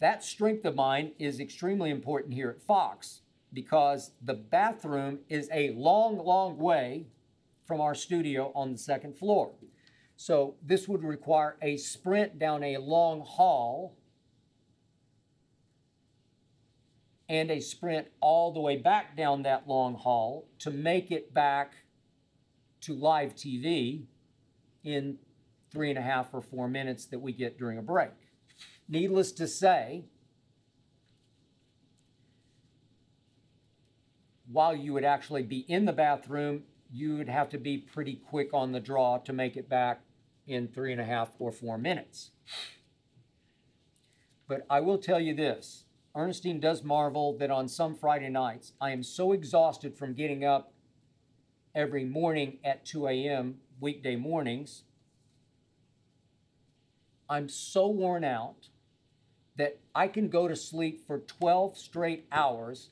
That strength of mine is extremely important here at Fox because the bathroom is a long, long way from our studio on the second floor. So this would require a sprint down a long hall and a sprint all the way back down that long hall to make it back to live TV in three and a half or four minutes that we get during a break. Needless to say, while you would actually be in the bathroom, you would have to be pretty quick on the draw to make it back in three and a half or four minutes. But I will tell you this Ernestine does marvel that on some Friday nights, I am so exhausted from getting up every morning at 2 a.m., weekday mornings. I'm so worn out that I can go to sleep for 12 straight hours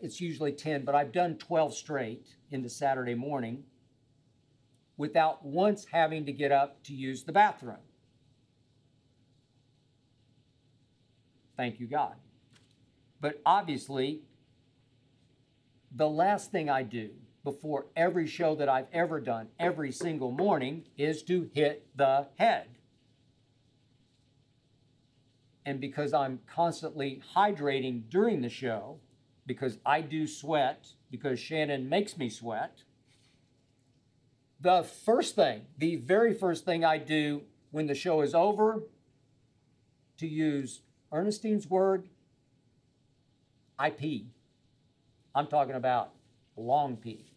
it's usually 10, but I've done 12 straight into Saturday morning without once having to get up to use the bathroom. Thank you, God. But obviously, the last thing I do before every show that I've ever done, every single morning, is to hit the head. And because I'm constantly hydrating during the show, because I do sweat, because Shannon makes me sweat, The first thing, the very first thing I do when the show is over, to use Ernestine's word, I pee. I'm talking about long pee.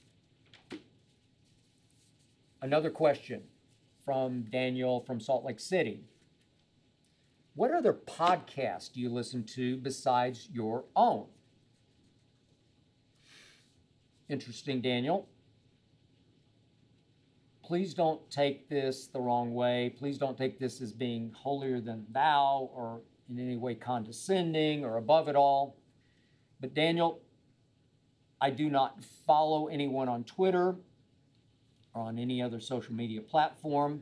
Another question from Daniel from Salt Lake City. What other podcasts do you listen to besides your own? Interesting, Daniel. Please don't take this the wrong way. Please don't take this as being holier than thou or in any way condescending or above it all. But, Daniel, I do not follow anyone on Twitter or on any other social media platform.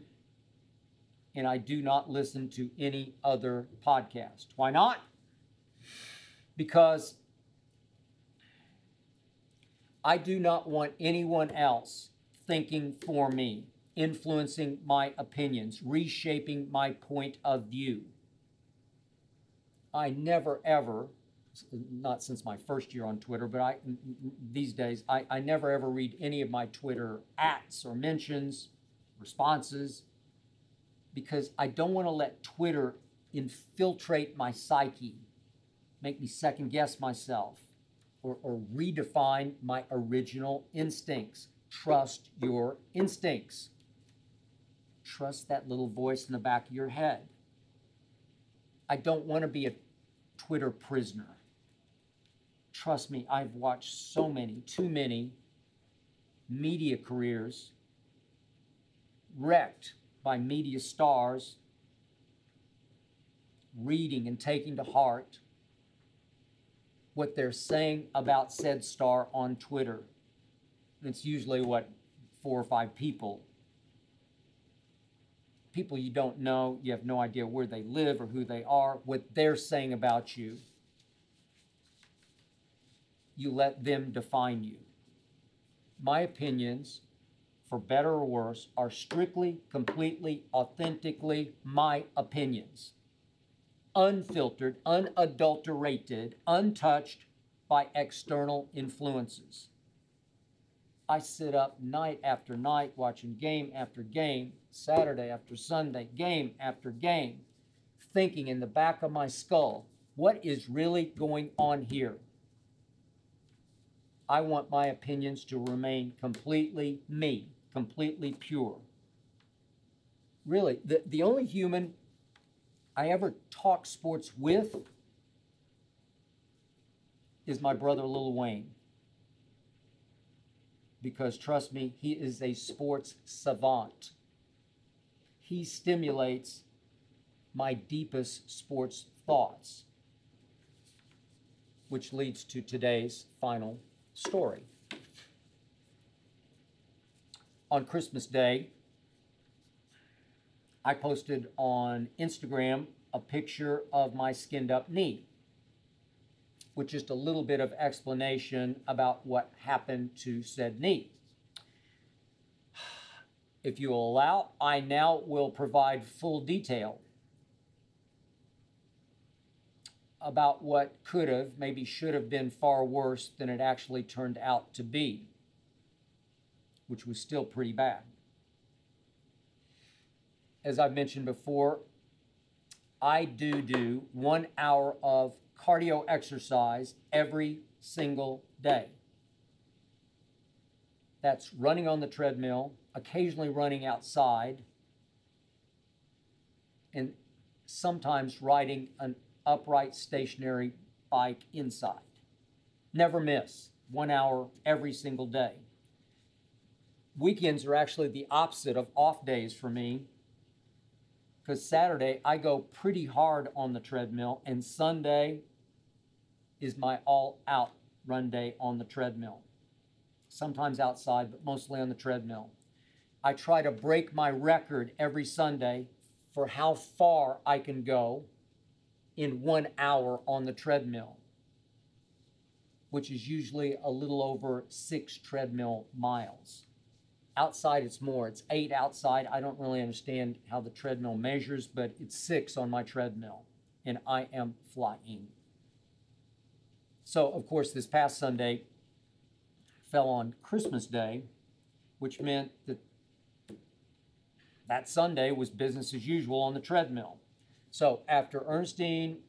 And I do not listen to any other podcast. Why not? Because I do not want anyone else thinking for me, influencing my opinions, reshaping my point of view. I never ever, not since my first year on Twitter, but I these days I, I never ever read any of my Twitter ats or mentions, responses, because I don't want to let Twitter infiltrate my psyche, make me second guess myself, or, or redefine my original instincts. Trust your instincts. Trust that little voice in the back of your head. I don't want to be a Twitter prisoner. Trust me, I've watched so many, too many media careers wrecked by media stars reading and taking to heart what they're saying about said star on Twitter. It's usually what four or five people. People you don't know, you have no idea where they live or who they are, what they're saying about you. You let them define you. My opinions, for better or worse, are strictly, completely, authentically my opinions. Unfiltered, unadulterated, untouched by external influences. I sit up night after night watching game after game, Saturday after Sunday, game after game, thinking in the back of my skull, what is really going on here? I want my opinions to remain completely me, completely pure. Really, the, the only human I ever talk sports with is my brother Lil Wayne because trust me, he is a sports savant. He stimulates my deepest sports thoughts, which leads to today's final story. On Christmas Day, I posted on Instagram a picture of my skinned up knee with just a little bit of explanation about what happened to said knee. If you allow, I now will provide full detail about what could have, maybe should have been far worse than it actually turned out to be, which was still pretty bad. As I've mentioned before, I do do one hour of cardio exercise every single day. That's running on the treadmill, occasionally running outside, and sometimes riding an upright stationary bike inside. Never miss one hour every single day. Weekends are actually the opposite of off days for me because Saturday I go pretty hard on the treadmill, and Sunday is my all out run day on the treadmill. Sometimes outside, but mostly on the treadmill. I try to break my record every Sunday for how far I can go in one hour on the treadmill, which is usually a little over six treadmill miles. Outside, it's more. It's eight outside. I don't really understand how the treadmill measures, but it's six on my treadmill, and I am flying. So, of course, this past Sunday fell on Christmas Day, which meant that that Sunday was business as usual on the treadmill. So after Ernestine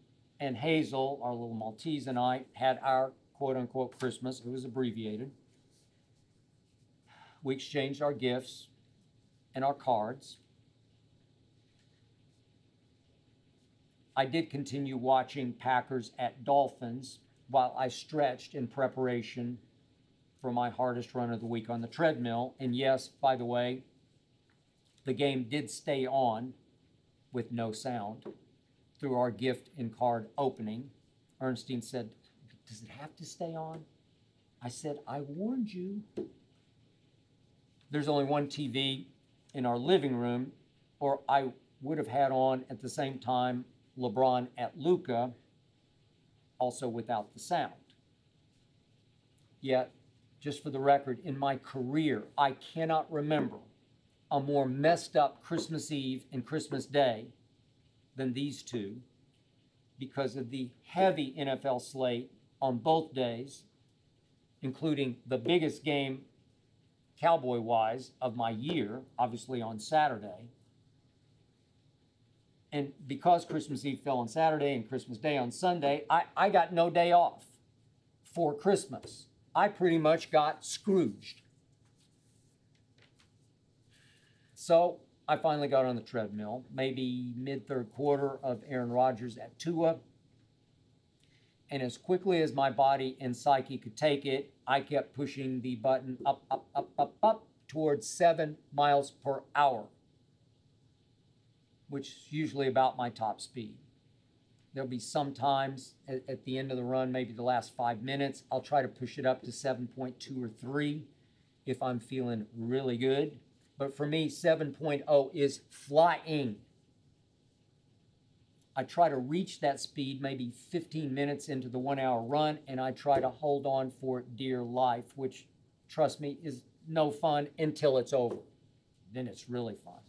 and Hazel, our little Maltese, and I had our quote unquote Christmas, it was abbreviated. We exchanged our gifts and our cards. I did continue watching Packers at Dolphins while I stretched in preparation for my hardest run of the week on the treadmill. And yes, by the way, the game did stay on with no sound through our gift and card opening. Ernestine said, Does it have to stay on? I said, I warned you. There's only one TV in our living room, or I would have had on at the same time LeBron at Luka, also without the sound. Yet, just for the record, in my career, I cannot remember a more messed up Christmas Eve and Christmas Day than these two because of the heavy NFL slate on both days, including the biggest game cowboy wise of my year, obviously on Saturday. And because Christmas Eve fell on Saturday and Christmas Day on Sunday, I, I got no day off for Christmas. I pretty much got Scrooged. So I finally got on the treadmill, maybe mid third quarter of Aaron Rodgers at Tua. And as quickly as my body and psyche could take it, I kept pushing the button up, up, up, up, up towards seven miles per hour, which is usually about my top speed. There'll be some times at, at the end of the run, maybe the last five minutes, I'll try to push it up to 7.2 or 3 if I'm feeling really good. But for me, 7.0 is flying. I try to reach that speed maybe 15 minutes into the one hour run, and I try to hold on for dear life, which, trust me, is no fun until it's over. Then it's really fun.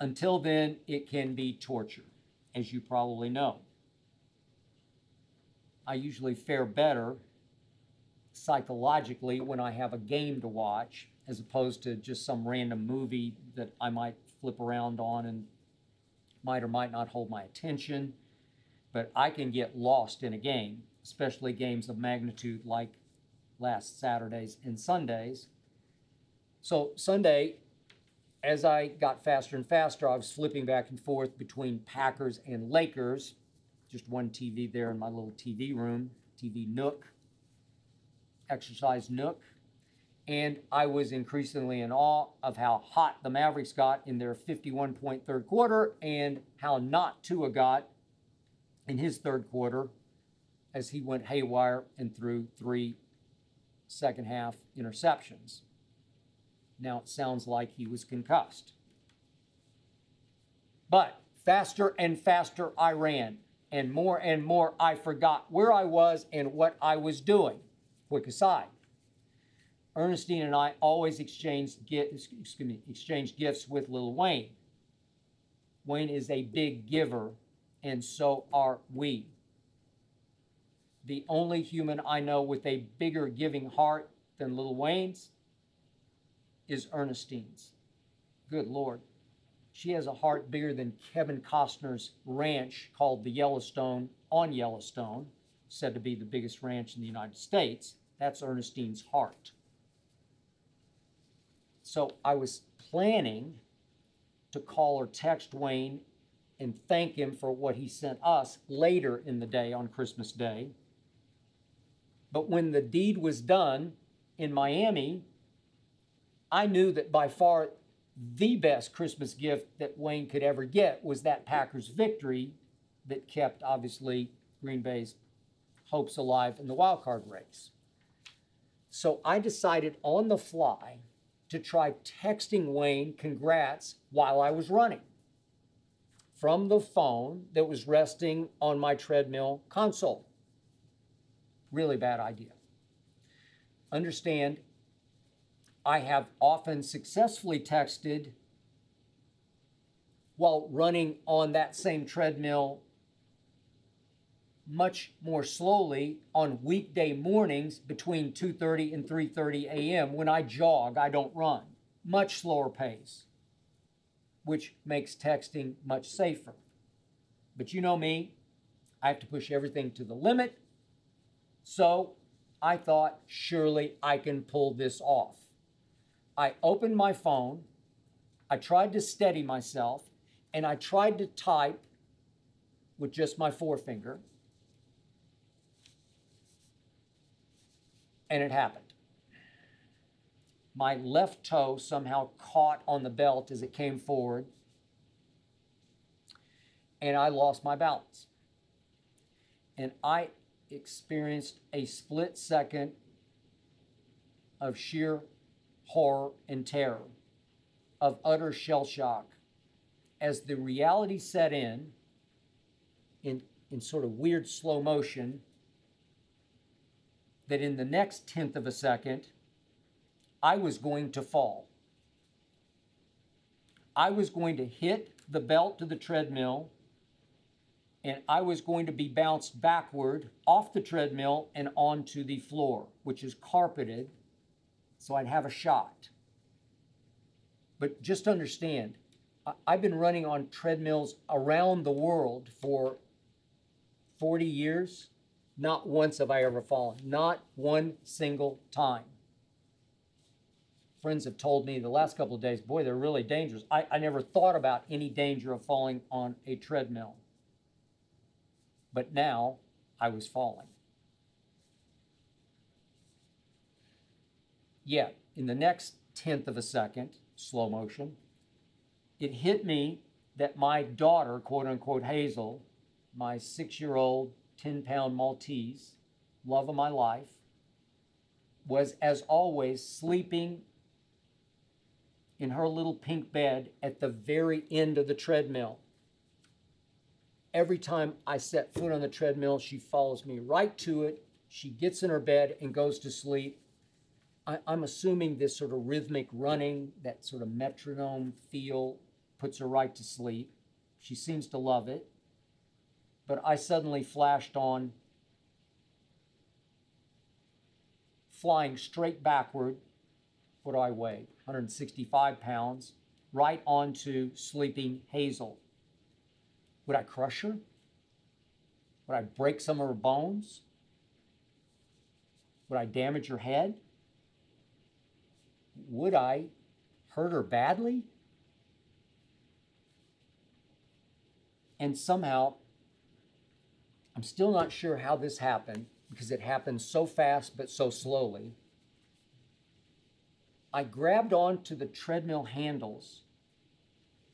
Until then, it can be torture, as you probably know. I usually fare better psychologically when I have a game to watch as opposed to just some random movie that I might flip around on and might or might not hold my attention. But I can get lost in a game, especially games of magnitude like last Saturdays and Sundays. So, Sunday, as I got faster and faster, I was flipping back and forth between Packers and Lakers. Just one TV there in my little TV room, TV nook, exercise nook and I was increasingly in awe of how hot the Mavericks got in their 51 point third quarter and how not Tua got in his third quarter as he went haywire and threw three second half interceptions. Now it sounds like he was concussed. But faster and faster I ran, and more and more I forgot where I was and what I was doing. Quick aside Ernestine and I always exchanged, excuse me, exchanged gifts with Lil Wayne. Wayne is a big giver, and so are we. The only human I know with a bigger giving heart than Lil Wayne's is Ernestine's. Good Lord. She has a heart bigger than Kevin Costner's ranch called the Yellowstone on Yellowstone, said to be the biggest ranch in the United States. That's Ernestine's heart. So I was planning to call or text Wayne and thank him for what he sent us later in the day on Christmas Day. But when the deed was done in Miami, I knew that by far the best Christmas gift that Wayne could ever get was that Packers victory that kept, obviously, Green Bay's hopes alive in the wild card race. So I decided on the fly to try texting Wayne congrats while I was running from the phone that was resting on my treadmill console. Really bad idea. Understand, I have often successfully texted while running on that same treadmill much more slowly on weekday mornings between 2:30 and 3:30 a.m. when I jog, I don't run. Much slower pace. which makes texting much safer. But you know me, I have to push everything to the limit. So I thought, surely I can pull this off. I opened my phone, I tried to steady myself, and I tried to type with just my forefinger. And it happened. My left toe somehow caught on the belt as it came forward, and I lost my balance. And I experienced a split second of sheer horror and terror, of utter shell shock, as the reality set in, in, in sort of weird slow motion, that in the next tenth of a second, I was going to fall. I was going to hit the belt to the treadmill and I was going to be bounced backward off the treadmill and onto the floor, which is carpeted, so I'd have a shot. But just understand, I've been running on treadmills around the world for 40 years. Not once have I ever fallen, not one single time. Friends have told me the last couple of days, boy, they're really dangerous. I, I never thought about any danger of falling on a treadmill but now I was falling. Yet, in the next tenth of a second, slow motion, it hit me that my daughter, quote unquote Hazel, my six year old, 10 pound Maltese, love of my life, was as always sleeping in her little pink bed at the very end of the treadmill. Every time I set foot on the treadmill, she follows me right to it. She gets in her bed and goes to sleep. I, am assuming this sort of rhythmic running, that sort of metronome feel, puts her right to sleep. She seems to love it. But I suddenly flashed on flying straight backward. What do I weigh? 165 pounds, right onto sleeping Hazel. Would I crush her? Would I break some of her bones? Would I damage her head? Would I hurt her badly? And somehow, I'm still not sure how this happened because it happened so fast but so slowly. I grabbed onto the treadmill handles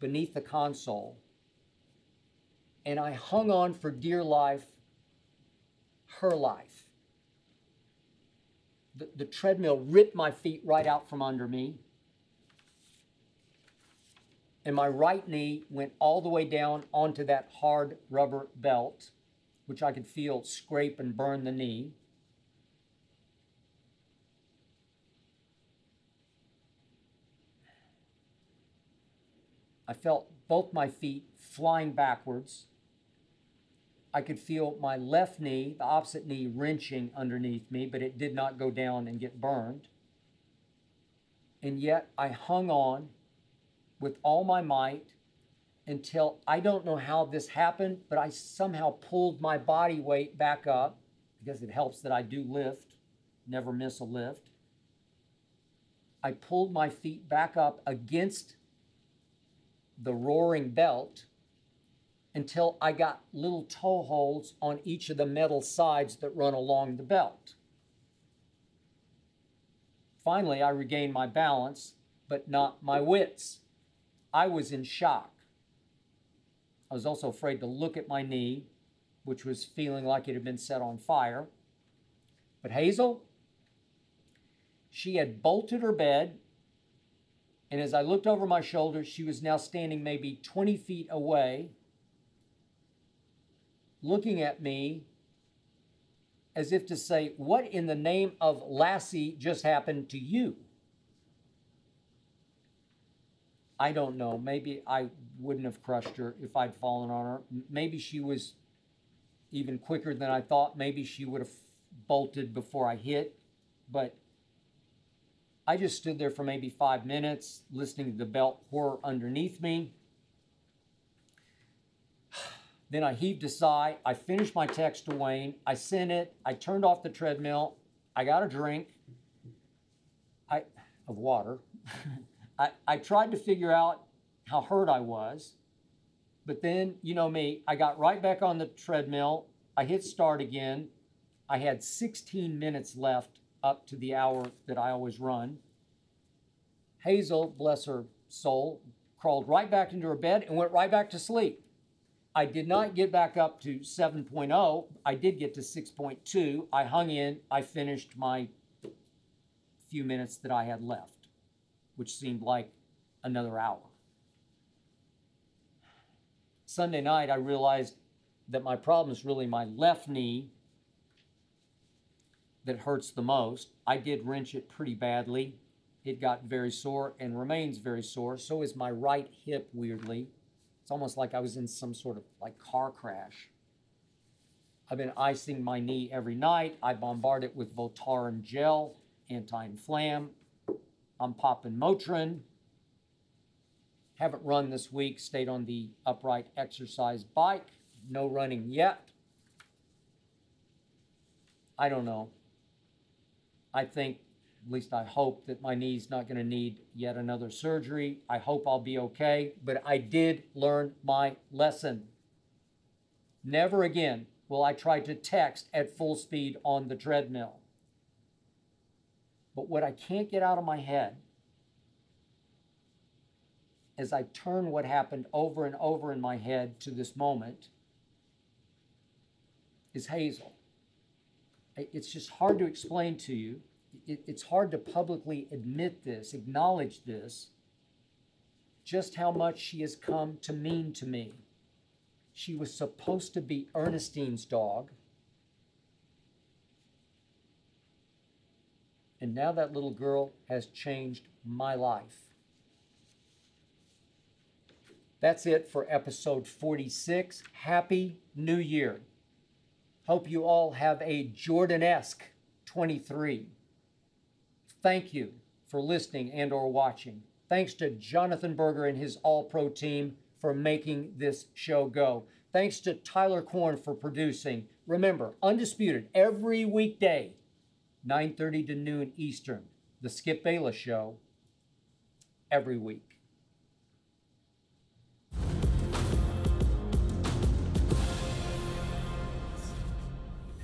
beneath the console and I hung on for dear life, her life. The, the treadmill ripped my feet right out from under me. And my right knee went all the way down onto that hard rubber belt, which I could feel scrape and burn the knee. I felt both my feet flying backwards I could feel my left knee, the opposite knee, wrenching underneath me, but it did not go down and get burned. And yet I hung on with all my might until I don't know how this happened, but I somehow pulled my body weight back up because it helps that I do lift, never miss a lift. I pulled my feet back up against the roaring belt until I got little toe holds on each of the metal sides that run along the belt. Finally, I regained my balance, but not my wits. I was in shock. I was also afraid to look at my knee, which was feeling like it had been set on fire. But Hazel, she had bolted her bed, and as I looked over my shoulder, she was now standing maybe 20 feet away looking at me as if to say, What in the name of Lassie just happened to you? I don't know. Maybe I wouldn't have crushed her if I'd fallen on her. Maybe she was even quicker than I thought. Maybe she would have bolted before I hit. But I just stood there for maybe five minutes listening to the belt whir underneath me. [sighs] Then I heaved a sigh. I finished my text to Wayne. I sent it. I turned off the treadmill. I got a drink I, of water. [laughs] I, I tried to figure out how hurt I was. But then, you know me, I got right back on the treadmill. I hit start again. I had 16 minutes left up to the hour that I always run. Hazel, bless her soul, crawled right back into her bed and went right back to sleep. I did not get back up to 7.0. I did get to 6.2. I hung in. I finished my few minutes that I had left, which seemed like another hour. Sunday night, I realized that my problem is really my left knee that hurts the most. I did wrench it pretty badly. It got very sore and remains very sore. So is my right hip, weirdly. It's almost like I was in some sort of like car crash. I've been icing my knee every night. I bombard it with Voltaren gel, anti-inflam. I'm popping Motrin. Haven't run this week, stayed on the upright exercise bike. No running yet. I don't know. I think, at least I hope, that my knee's not going to need yet another surgery. I hope I'll be okay, but I did learn my lesson. Never again will I try to text at full speed on the treadmill. But what I can't get out of my head as I turn what happened over and over in my head to this moment is Hazel. It's just hard to explain to you. It's hard to publicly admit this, acknowledge this, just how much she has come to mean to me. She was supposed to be Ernestine's dog. And now that little girl has changed my life. That's it for episode 46. Happy New Year. Hope you all have a Jordan-esque 23. Thank you for listening and or watching. Thanks to Jonathan Berger and his All-Pro team for making this show go. Thanks to Tyler Korn for producing. Remember, undisputed every weekday, 9:30 to noon Eastern. The Skip Bayless show every week.